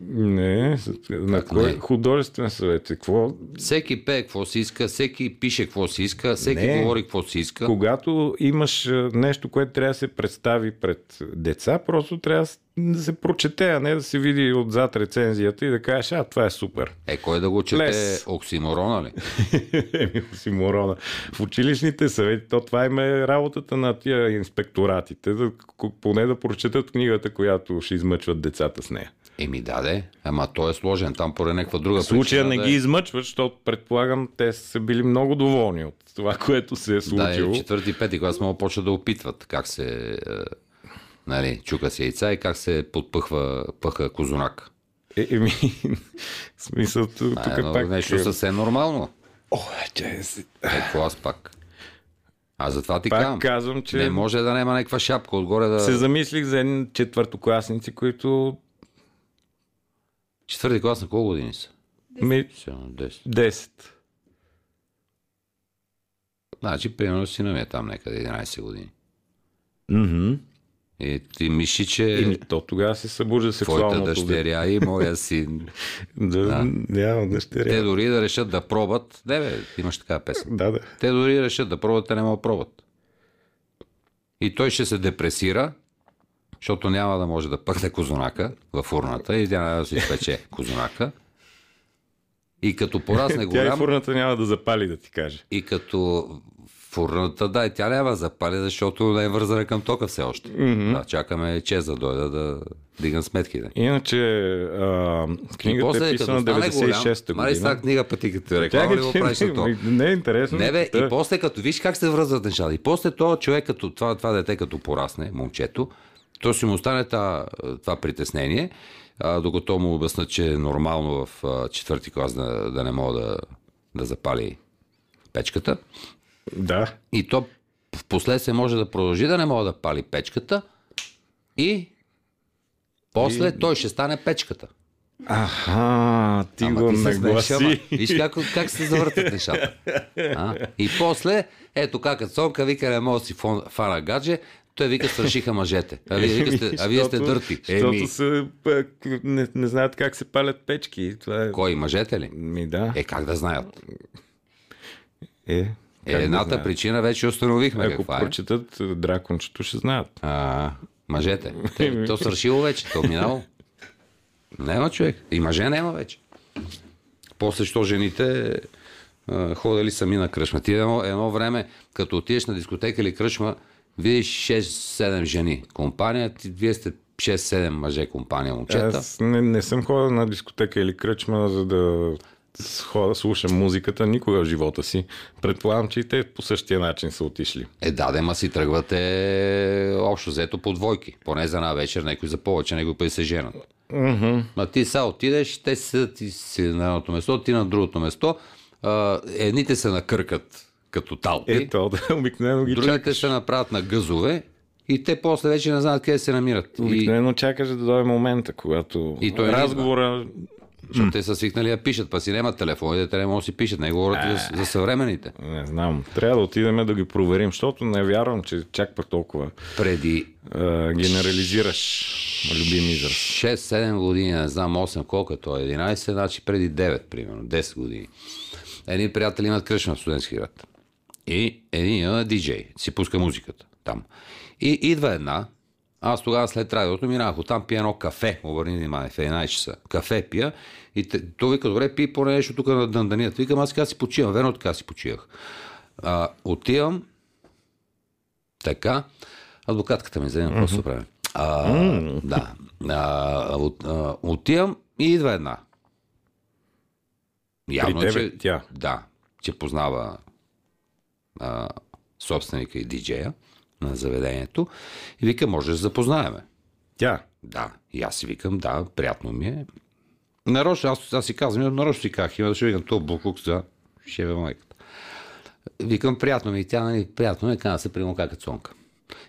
Не, на Как кой не? художествен съвет? Какво? Всеки пее какво си иска, всеки пише какво си иска, всеки Не. говори какво си иска. Когато имаш нещо, което трябва да се представи пред деца, просто трябва да се прочете, а не да се види отзад рецензията и да кажеш, а, това е супер. Е, кой да го чете? Лес. Оксиморона ли? Еми, Симорона. В училищните съвети, то това им е работата на тия инспекторатите, да, поне да прочетат книгата, която ще измъчват децата с нея. Еми даде, ама той е сложен там поради някаква друга В случая не причина. ги да е. измъчват, защото предполагам, те са били много доволни от това, което се е Да, и случило. в четвърти, пети клас могат почва да опитват как се е, нали, чука се яйца и как се подпъхва пъха козунак. Е, еми, смисъл, тук А, но пак... нещо съвсем нормално. О, че, си- Е, клас пак. А затова ти пак казвам. казвам, че Не може да няма някаква шапка отгоре да... се замислих за едни четвъртокласници, които Четвърти клас на колко години са? ми... Сигурно 10. 10. Значи, примерно, сина ми е там някъде 11 години. Мгм. И ти мислиш, че Еми, то тогава се събужда твоята сексуалното. дъщеря и моя син. Да, няма дъщеря. Те дори да решат да пробват. Не, бе, имаш такава песен. Да, да. Те дори решат да пробват, те не могат да пробват. И той ще се депресира, защото няма да може да пъхне козунака в урната и тя няма да си изпече козунака. И като порасне Тя и голям, фурната няма да запали, да ти каже. и като фурната, да, и тя няма да запали, защото не е вързана към тока все още. Mm-hmm. Да, чакаме чест да дойда да дигам сметките. Иначе а, книгата после, е писана стане голям, 96-та Мари с тази година. книга пъти като реклама ли го правиш на то? не е интересно. Не бе, Та- и после като виж как се връзват нещата. И после то човек, като това, това дете като порасне, момчето, то си му остане това, това притеснение, а, докато му обяснат, че е нормално в а, четвърти клас да, да не мога да, да запали печката. Да. И то в последствие може да продължи да не може да пали печката и после и... той ще стане печката. Аха, ти Ама го ти нагласи. Виж как, как се завъртат нещата. А? И после, ето как Цонка вика, не мога да си фон- фана гадже, той вика, свършиха мъжете. А вие, вика, сте, а вие сте дърти. Защото са, не, не знаят как се палят печки. Това е... кой, мъжете ли? Ми да. Е, как да знаят? Е, Е, да едната знаят? причина вече установихме Ако каква е. прочетат дракончето, ще знаят. А, мъжете. Те, то свършило вече, то минало. Нема човек. И мъже няма вече. После, що жените а, ходили сами на кръчма. Ти едно, едно време, като отидеш на дискотека или кръчма, видиш 6-7 жени. Компания, ти, вие сте 6-7 мъже компания, момчета. Аз не, не съм ходил на дискотека или кръчма, за да хода, слушам музиката никога в живота си. Предполагам, че и те по същия начин са отишли. Е, да, да, ма си тръгвате общо взето по двойки. Поне за една вечер, някой за повече, някой пък се женат. Mm-hmm. Ма ти са отидеш, те си, ти си на едното место, ти на другото место. А, едните се накъркат като талпи, Ето, да, обикновено ги другите чакаш. се направят на гъзове и те после вече не знаят къде се намират. И, Обикновено чакаш да дойде момента, когато И той разговора... защото те са свикнали да пишат, па си нямат телефони, те не могат да си пишат. Не говорят и за, за съвременните. Не знам. Трябва да отидем да ги проверим, защото не вярвам, че чак пък толкова Преди а, генерализираш любим израз. 6-7 години, не знам 8 колко е то, 11, значи преди 9, примерно, 10 години. Едни приятели имат кръчма в студентски град. И един диджей, си пуска музиката там. И идва една, аз тогава след радиото минах оттам пия едно кафе, обърни внимание, в 11 часа. Кафе пия и той вика, добре, пи поне нещо тук на дънданията. Викам, аз така си почивам, верно така си почивах. А, отивам, така, адвокатката ми вземе, какво се. А, да. А, от, а, отивам и идва една. Явно, тебе че, тя? Да, че познава а, собственика и диджея на заведението. И вика, може да се запознаеме. Тя. Да. И аз си викам, да, приятно ми е. Нарочно, аз, аз си казвам, нарочно си казах, има да ще викам, то буклук за ще бе майката. Викам, приятно ми, и тя, нали, приятно ми, каза се, приема как е цонка.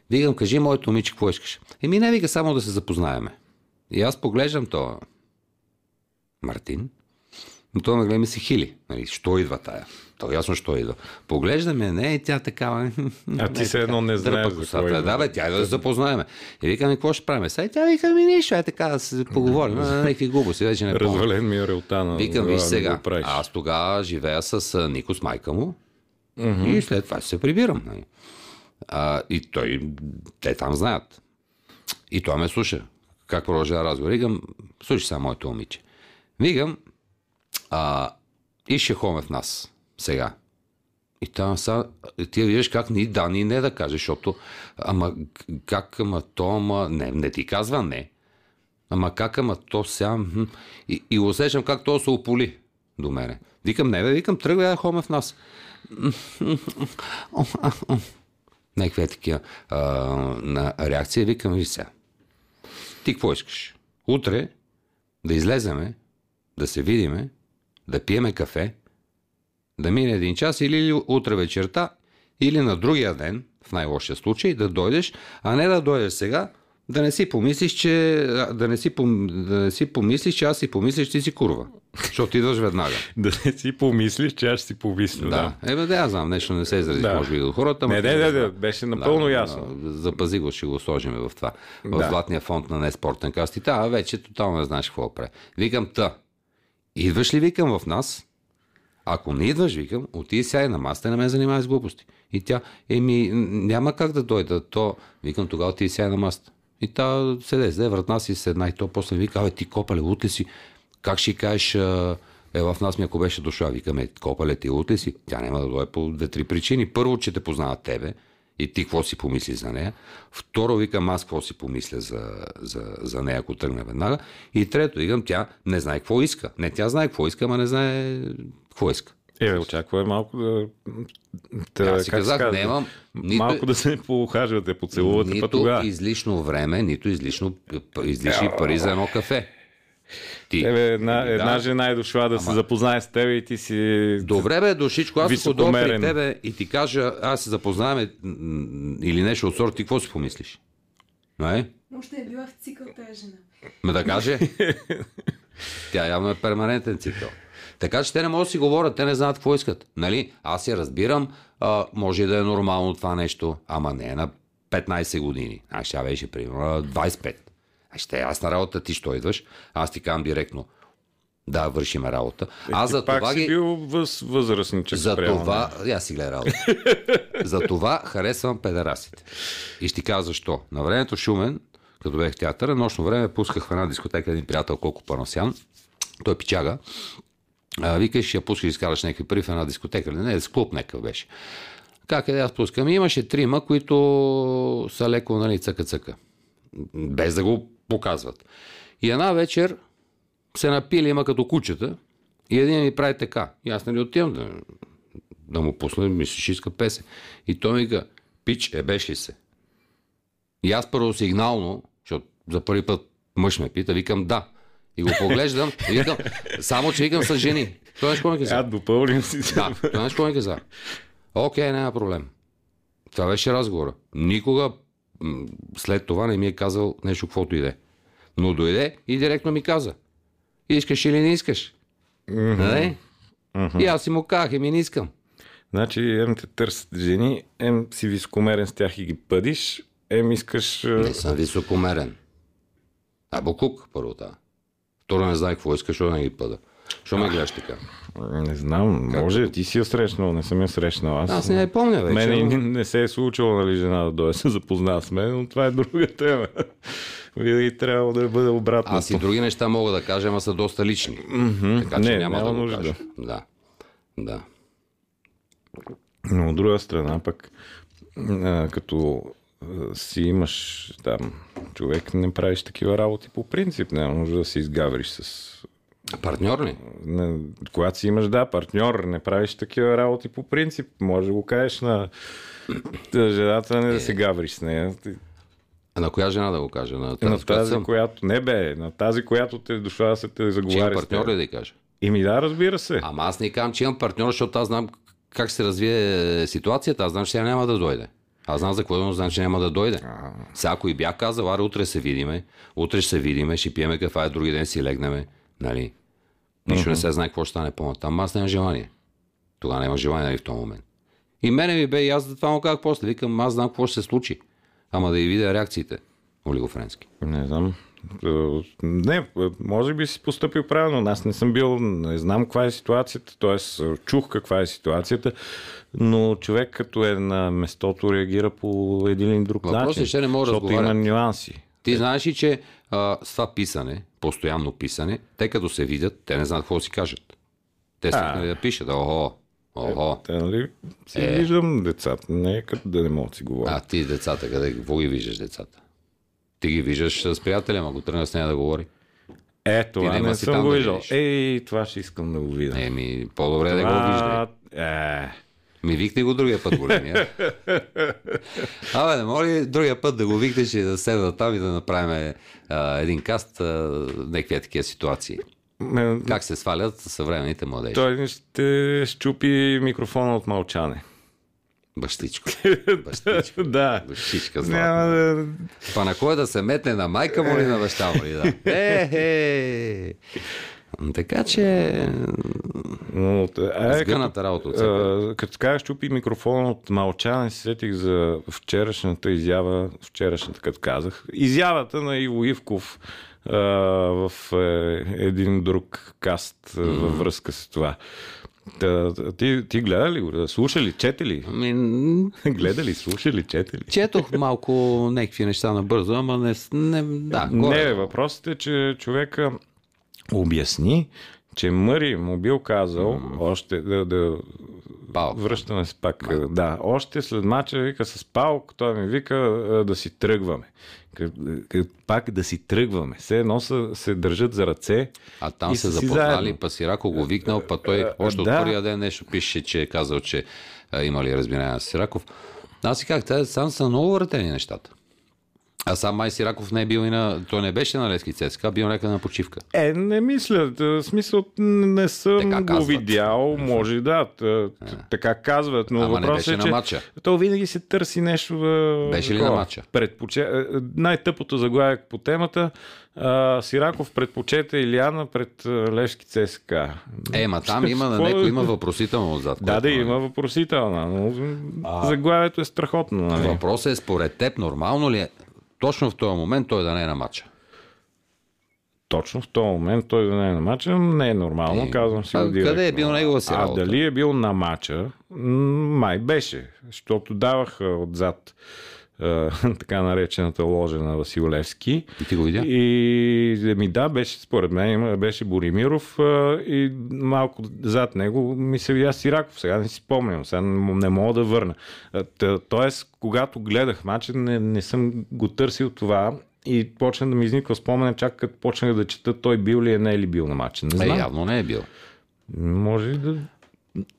Викам, кажи моето момиче, какво искаш? Еми, не вика само да се запознаеме. И аз поглеждам то Мартин, но той ме гледа ми се хили. Нали, що идва тая? То ясно, що идва. Поглеждаме, не, и тя такава. А ти се едно не знаеш за кой. Да, бе, тя да се запознаеме. И викаме, какво ще правим? Сега тя вика, ми нищо, е така да се поговорим. на някакви глупости, вече не помня. Развален ми е релтана. Викам, виж сега, аз тогава живея с Нико с майка му и след това се прибирам. нали. А, и той, те там знаят. И той ме слуша. Как продължава разговор? Викам, слушай сега моето момиче. Викам, а, и ще ходим в нас сега. И там са, ти виждаш как ни да, ни не да кажеш, защото ама как, ама то, ама не, не ти казва не. Ама как, ама то сега... И, и усещам как то се ополи до мене. Викам, не бе, викам, тръгвай да ходим в нас. Някакви е такива на реакция. Викам, виж сега. Ти какво искаш? Утре да излеземе, да се видиме, да пиеме кафе, да мине един час или утре вечерта, или на другия ден, в най-лошия случай, да дойдеш, а не да дойдеш сега, да не си помислиш, че да не си, пом... да не си помислиш, че аз си помислиш, че си курва. Защото идваш веднага. да не си помислиш, че аз си помисля. Да. да. Ебе, да, аз знам, нещо не се изрази, Да. може би до хората. Не, не, не, не, беше напълно ясно. Да, запази го, ще го сложим в това. В Да. златния фонд на неспортен каст. И та, вече тотално не знаеш какво прави. Викам, та, идваш ли, викам, в нас? Ако не идваш, викам, отиди сяй на масата и не ме занимавай с глупости. И тя, еми, няма как да дойда. То, викам, тогава отиди сяй на масата. И та седе, седе, вратна си седна и то после вика, абе ти копале, лут ли си? Как ще кажеш, е в нас ми ако беше дошла, викаме, копале ти лут ли си? Тя няма да дойде по две-три причини. Първо, че те познава тебе и ти какво си помисли за нея. Второ, викам аз какво си помисля за, за, за нея, ако тръгне веднага. И трето, викам, тя не знае какво иска. Не, тя знае какво иска, ама не знае какво иска. Е, очаква малко да... да Аз си казах, казва? нямам нито- Малко да се поухажвате, поцелувате, па нито тогава. излишно време, нито излишно, излишни пари за едно кафе. Ти, Тебе една, Еми, една да. жена е дошла да се запознае с теб и ти си... Добре бе, душичко, аз ако дойда при тебе и ти кажа, аз се запознаваме или нещо от сорта, ти какво си помислиш? Не? Може да е била в цикъл тази жена. Ме да каже? Тя явно е перманентен цикъл. Така че те не могат да си говорят, те не знаят какво искат. Нали? Аз я разбирам, а, може и да е нормално това нещо, ама не е на 15 години. А ще беше примерно на 25. А ще е ясна работа, ти що идваш? Аз ти казвам директно. Да, вършиме работа. Аз за Е, пак това си ги... бил въз, възрастничък За спрямо това, я си гледай работа. за това харесвам педерасите. И ще ти кажа защо. На времето Шумен, като бех в театъра, нощно време пусках в една дискотека един приятел, колко паносян. Той е пичага. А, викаш, ще пускаш, изкараш някакви пари в една дискотека. или Не, с клуб някакъв беше. Как е аз пускам? И имаше трима, които са леко, нали, цъка-цъка. Без да го показват. И една вечер се напили, има като кучета, и един ми прави така. И аз нали отивам да, да му пусна, мисля, ще иска песен. И той ми каза, пич, е беше се. И аз първо сигнално, защото за първи път мъж ме пита, викам да. И го поглеждам, и викам, само че викам са жени. Той нещо ми каза. А, допълним си. Да, той нещо ми каза. Окей, няма проблем. Това беше разговора. Никога след това не ми е казал нещо, каквото иде. Но дойде и директно ми каза. Искаш или не искаш? Нали? И аз си му казах, еми не искам. Значи, ем те търсят жени, ем си високомерен с тях и ги пъдиш, ем искаш... Не съм високомерен. А Бокук, първо това. Второ не знае какво искаш, защото не ги пъда. Що ме гледаш така? Не знам, може, ти си я срещнал, не съм я срещнал. Аз, Аз не я помня вече. Мене ама- не, се е случило, нали, жена да дойде се запознава с мен, но това е друга тема. Винаги трябва да бъде обратно. Аз и други неща мога да кажа, ама са доста лични. Така че Не, няма, няма да го нужда. кажа. Да. Да. Но от друга страна пък, като си имаш там човек, не правиш такива работи по принцип. Няма нужда да се изгавриш с... Партньор ли? Не, когато си имаш, да, партньор, не правиш такива работи по принцип. Може да го кажеш на на жената, не да се гавриш с нея. А на коя жена да го кажа? На На тази, която тази, съм? която... Не бе, на тази, която те е дошла да се те Че заговаря с партньор ли да й кажа? Ими да, разбира се. Ама аз не казвам, че имам партньор, защото аз знам как се развие ситуацията. Аз знам, че тя няма да дойде. Аз знам за какво но знам, че няма да дойде. Сега, ако и бях казал, аре, утре се видиме, утре ще се видиме, ще пиеме кафе, други ден си легнеме, нали? Нищо не се знае какво ще стане по-натам. Аз нямам желание. Тогава няма желание нали, в този момент. И мене ми бе, и аз за това му казах после. Викам, аз знам какво ще се случи. Ама да и видя реакциите. Олиго Френски. Не знам. Е, Не, е, може би си поступил правилно. но Аз не съм бил, не знам каква е ситуацията, т.е. чух каква е ситуацията, но човек като е на местото реагира по един или друг Въпросът начин. е, че не мога да защото има разговарят. нюанси. Ти знаеш ли, че а, с това писане, постоянно писане, те като се видят, те не знаят какво си кажат. Те са да пишат, охо, охо. Те, нали, си Е. виждам децата, не е като да не могат да си говорят. А ти децата, къде, какво ги виждаш децата? Ти ги виждаш с приятеля, го тръгна с нея да говори. Е, това не си съм го да виждал. видиш. Ей, това ще искам да го видя. Еми, по-добре да го вижда. Това, е, Ми викни го другия път, големия. Абе, не мога ли другия път да го викнеш и да седна там и да направим а, един каст, а, някакви такива ситуации. ме- Как се свалят съвременните младежи. Той ще щупи микрофона от мълчане. Бащичко. Бащичко. да. Бащичка Няма златна. да... Па на кой да се метне на майка му или на баща му ли? Да. Е, е. Така че... Но, е, Сгъната работа от като, а, като казах, чупи микрофона от мълчане, се сетих за вчерашната изява, вчерашната, като казах, изявата на Иво Ивков а, в е, един друг каст а, във връзка с това. Та, ти, ти гледа ли го? Слуша ли? Чете ли? Ами, Гледа ли? Слуша ли? Чете ли? четох малко някакви неща набързо, ама не... не да, Не, горе. бе, въпросът е, че човека обясни, че Мъри му бил казал още да, да Палк. връщаме се пак. Да, още след мача вика с Палк, той ми вика а, да си тръгваме. Пак да си тръгваме. Все едно са, се държат за ръце. А там се запознали, па Сирако го викнал, па той още от да. първия ден нещо пише, че е казал, че а, имали разбиране с Сираков. Аз си как, сам са много вратени нещата. А сам май Сираков не е бил и на... Той не беше на Лески ЦСКА, бил някъде на почивка. Е, не мисля. В смисъл, не съм Така го казват. видял. Може да. т- Така казват. Но Ама не въпросът беше е, на че матча. То винаги се търси нещо. Беше ли на матча? Предпоче... е, Най-тъпото заглавие по темата. А, Сираков предпочета Илиана пред а, Левски ЦСКА. Е, ма там има на някой има въпросително отзад. Да, да, нали? има въпросителна, но заглавието е страхотно. Нали? Въпросът е според теб, нормално ли е точно в този момент той да не е на матча? Точно в този момент той да не е на матча, не е нормално, Е, казвам си а директно. къде е бил негова си А работа? дали е бил на матча, май беше, защото даваха отзад а, така наречената ложа на Васил Левски. И ти го видя? И ми да, беше според мен, беше Боримиров а, и малко зад него ми се видя Сираков. Сега не си спомням, сега не, мога да върна. Тоест, когато гледах матча, не, не съм го търсил това и почна да ми изниква спомен, чак като почнах да чета той бил ли е, не е ли бил на матча. Не Е, знам. явно не е бил. Може да...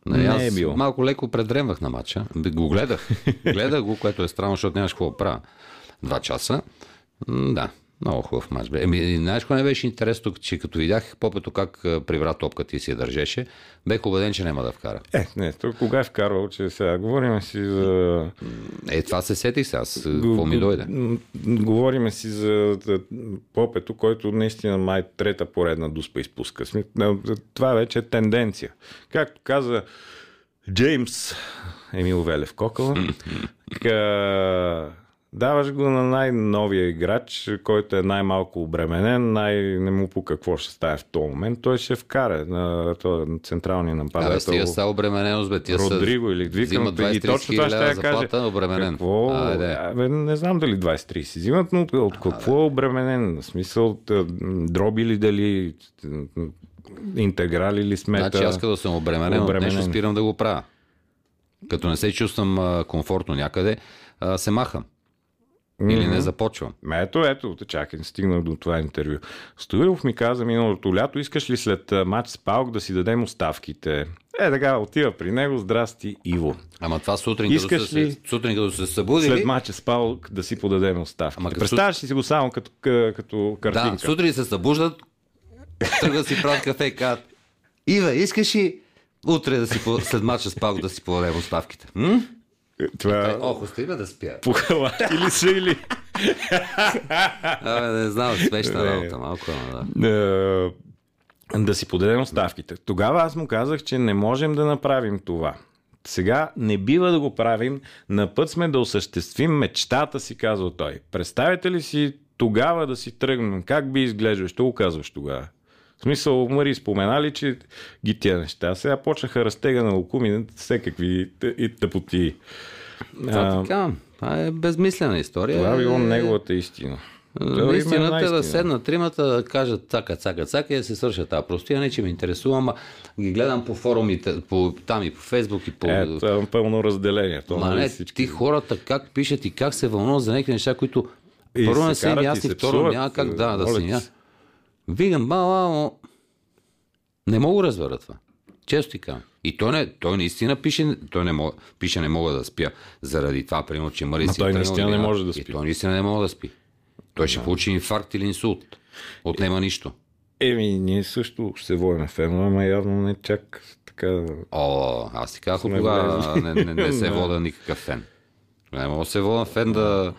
Не, аз Не е бил. Малко леко предремвах на матча. Го гледах. гледах го, което е странно, защото нямаш какво да правя. Два часа. М, Да, много хубав матч. Бе. Еми, знаеш, какво не беше интересно, че като видях Попето как а, привра топката и си я държеше, бех убеден, че няма да вкара. Е, не, тук кога е вкарвал, че сега говорим си за... Е, това се сетих сега. Какво ми дойде? Говориме си за Попето, който наистина май трета поредна дуспа изпуска. На- Това вече е тенденция. Както каза Джеймс Емил Велев Кокъл, даваш го на най-новия играч, който е най-малко обременен, най- не му по какво ще стане в този момент. Той ще вкара на, този, на централния Абе, нападател. стига са обремененост, бе. Тия Родриго или взимат викам, и 20-30 точно това ще я заплата, обременен. Какво? Абе, не знам дали 20-30 си взимат, но от какво е обременен? В смисъл, т- дроби ли дали, интеграли ли смета? Значи аз като съм обременен, от Обременен. нещо спирам да го правя. Като не се чувствам комфортно някъде, се махам. Или не започвам. Ето, ето, чакай, стигнах до това интервю. Стоилов ми каза миналото лято, искаш ли след матч с Паук да си дадем оставките? Е, така, отива при него, здрасти, Иво. Ама това сутрин, като Искаш се, ли? сутрин като се събудили... След матча с Паук да си подадем оставките. Ама като Представяш ли си го само като, като картинка? Да, сутрин се събуждат, тръгват си правят кафе и казват Ива, искаш ли утре да си, след мача с Паук да си подадем оставките? М? Това... Ох, остави ме да спя. Пухалаки ли са или... Абе, не знам, смешна работа малко, ама да. Е, да си подадем оставките. Тогава аз му казах, че не можем да направим това. Сега не бива да го правим. На път сме да осъществим мечтата си, казва той. Представете ли си тогава да си тръгнем? Как би изглеждал? Що го казваш тогава? В смисъл, Мари споменали, че ги тия неща. Сега почнаха разтега на лукуми, всекакви и тъпоти. Това така, това е безмислена история. Това е било Е, неговата истина. Има Наистина, една те да седнат тримата, да кажат цака, цака, цака и да се свършат тази простия. Не, че ме интересува, ама ги гледам по форумите, по, там и по Фейсбук и по... Е, това е пълно разделение. То, Ма нали, не, всички- ти хората как пишат и как се вълнуват за някакви неща, които И първо се не са ясни, се второ няма как да, да моля са Викам, бала, не мога да разбера това. Често ти казвам. И той, не, той наистина пише, той не мога, пише не мога да спя. Заради това, примерно, че Мари Ма си той наистина не може да И спи. той наистина не може да спи. Той ще получи инфаркт или инсулт. Отнема нищо. Еми, ние също ще се водим фенове, ама явно не чак така. О, аз ти казах влезли. не, не, не се вода никакъв фен. Не мога да се вода фен да,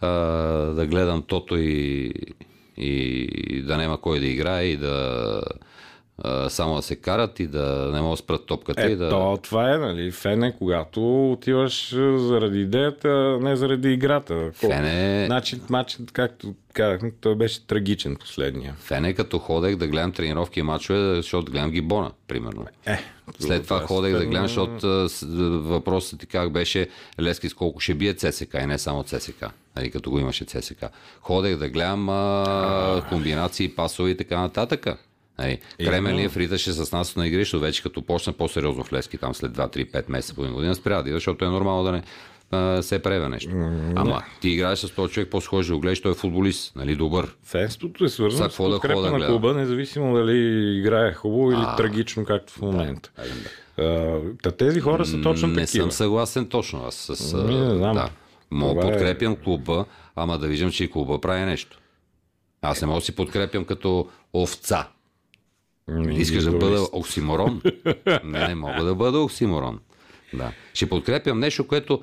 а, да гледам тото и, i da nema koji da igra i da само да се карат и да не могат да спрат топката и Е, да... то, това е, нали? Фен е, когато отиваш заради идеята, не заради играта. Фен е- Значи, матчът, както казахме, той беше трагичен последния. Фен е като ходех да гледам тренировки и мачове, защото гледам гибона, примерно. Е, След това е ходех да фен, гледам, защото въпросът ти как беше Лески с колко ще бие ЦСК и не само ЦСК, нали, като го имаше ЦСК. Ходех да гледам а, комбинации, пасови и така нататък. Нали, Кременлиев риташе с нас на игрището, вече като почна по-сериозно в Лески, там след 2-3-5 месеца, половин година, спря да защото е нормално да не а, се преве нещо. Ама ти играеш с този човек, да го гледаш, той е футболист, нали, добър. Фенството е свързано с да подкрепа хода на клуба, независимо дали играе хубаво или трагично, както в момента. А, Та тези хора са точно не такива. съм съгласен точно аз с... а, Ми, не знам. Да. Мога е- подкрепям клуба, ама да виждам, че и клуба прави нещо. Аз не мога да си подкрепям като овца. Ами, Искаш да бъда оксиморон? не, не мога да бъда оксиморон. Да. Ще подкрепям нещо, което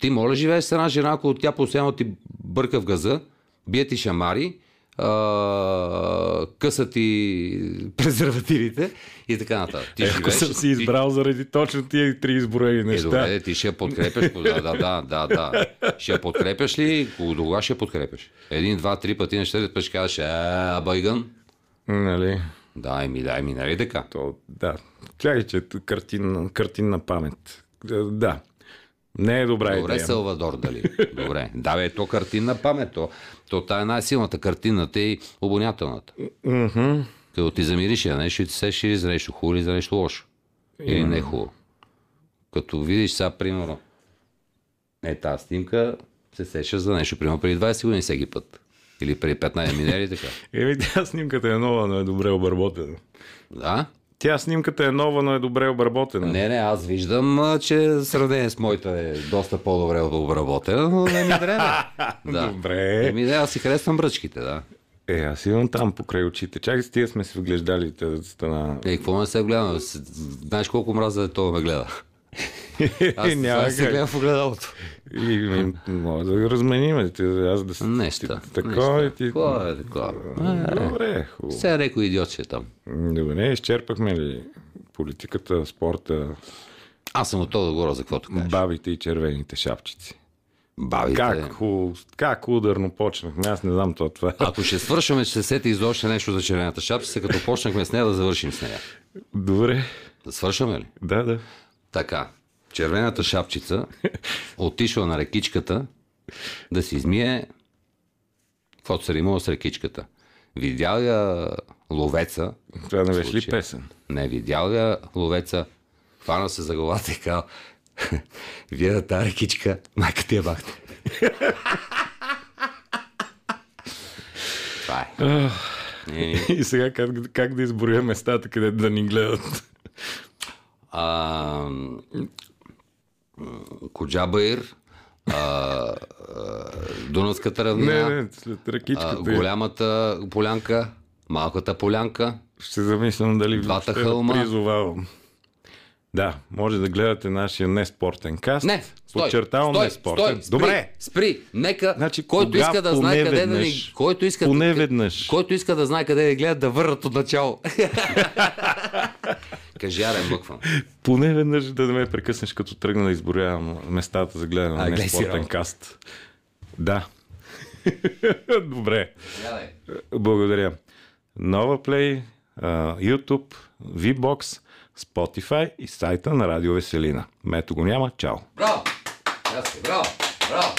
ти моля живееш с една жена, ако тя постоянно ти бърка в газа, бие ти шамари, а, къса ти презервативите и така нататък. Ти Е, Ако живееш, съм си ти- избрал заради точно тия три изброени е, неща. добре, ти ще я подкрепяш. Да, да, да, да, да. Ще я подкрепяш ли? До кога ще я подкрепяш? Един, два, три пъти на ще кажеш, а, байгън. Нали? Дай ми, дай ми, нали така? То, да. Чакай, че картин, картинна памет. Е, Да. Не е добра Добре, идея. Салвадор, дали? Добре. Да, бе, то картинна памет. То, то тая е най-силната картинната и обонятелната. Мгм. Като ти замириш я нещо и ти сеш за нещо хубаво, или за нещо лошо. Или не хубаво. Като видиш сега, примерно, е тази снимка, се сещаш за нещо, примерно преди 20 години всеки път. Или преди 15 минери, така. Еми, тя снимката е нова, но е добре обработена. Да? Тя снимката е нова, но е добре обработена. Не, не, аз виждам, че сравнение с моята е доста по-добре обработена, но не ми трябва. Да. Добре. Еми, да, аз си харесвам бръчките, да. Е, аз имам там покрай очите. Чакай, с тия сме се вглеждали тази стана. Е, какво не се гледам? Знаеш колко мраза е това ме гледа? Аз няма се гледам в огледалото. И, и, може да го разменим. Ти, аз да си... Неща. Такова и ти... Какво е такова? Е, Добре, хубаво. Сега някой идиот ще е там. Добре, изчерпахме ли политиката, спорта, Аз съм готов да говоря за каквото кажеш. бабите и червените шапчици? Бабите. Как, как ударно почнахме? Аз не знам това. това. Ако ще свършваме, ще се сети изобщо нещо за червената шапчица, като почнахме с нея да завършим с нея. Добре. Да свършваме ли? Да, да. Така. Червената шапчица отишла на рекичката да си измие каквото се римува с рекичката. Видял я ловеца, Това не беше ли песен? не видял я ловеца, хвана се за главата и казал, вие на тази рекичка, майка ти я бахте. Това е. И, сега как, как да изброя местата, където да ни гледат? А, Коджабаир, а, а, Дунавската равнина, Не, не, след а, ръкичката. голямата полянка, малката полянка, Ще замислям дали Двата хълма. да призовавам. Да, може да гледате нашия неспортен каст. Не, стой, Подчертавам стой, неспортен. стой, спри, Добре. Спри, нека, Значи, който иска да знае къде да ни... Който иска, Поне веднъж. който иска да знае къде да гледат, да върнат от начало. Кажи, аре, бъквам. Поне веднъж да не ме прекъснеш, като тръгна да изброявам местата за гледане на работа. каст. Да. Добре. Гледай. Благодаря. Нова Play, YouTube, VBOX, Spotify и сайта на Радио Веселина. Мето го няма. Чао. Браво! Браво! Браво!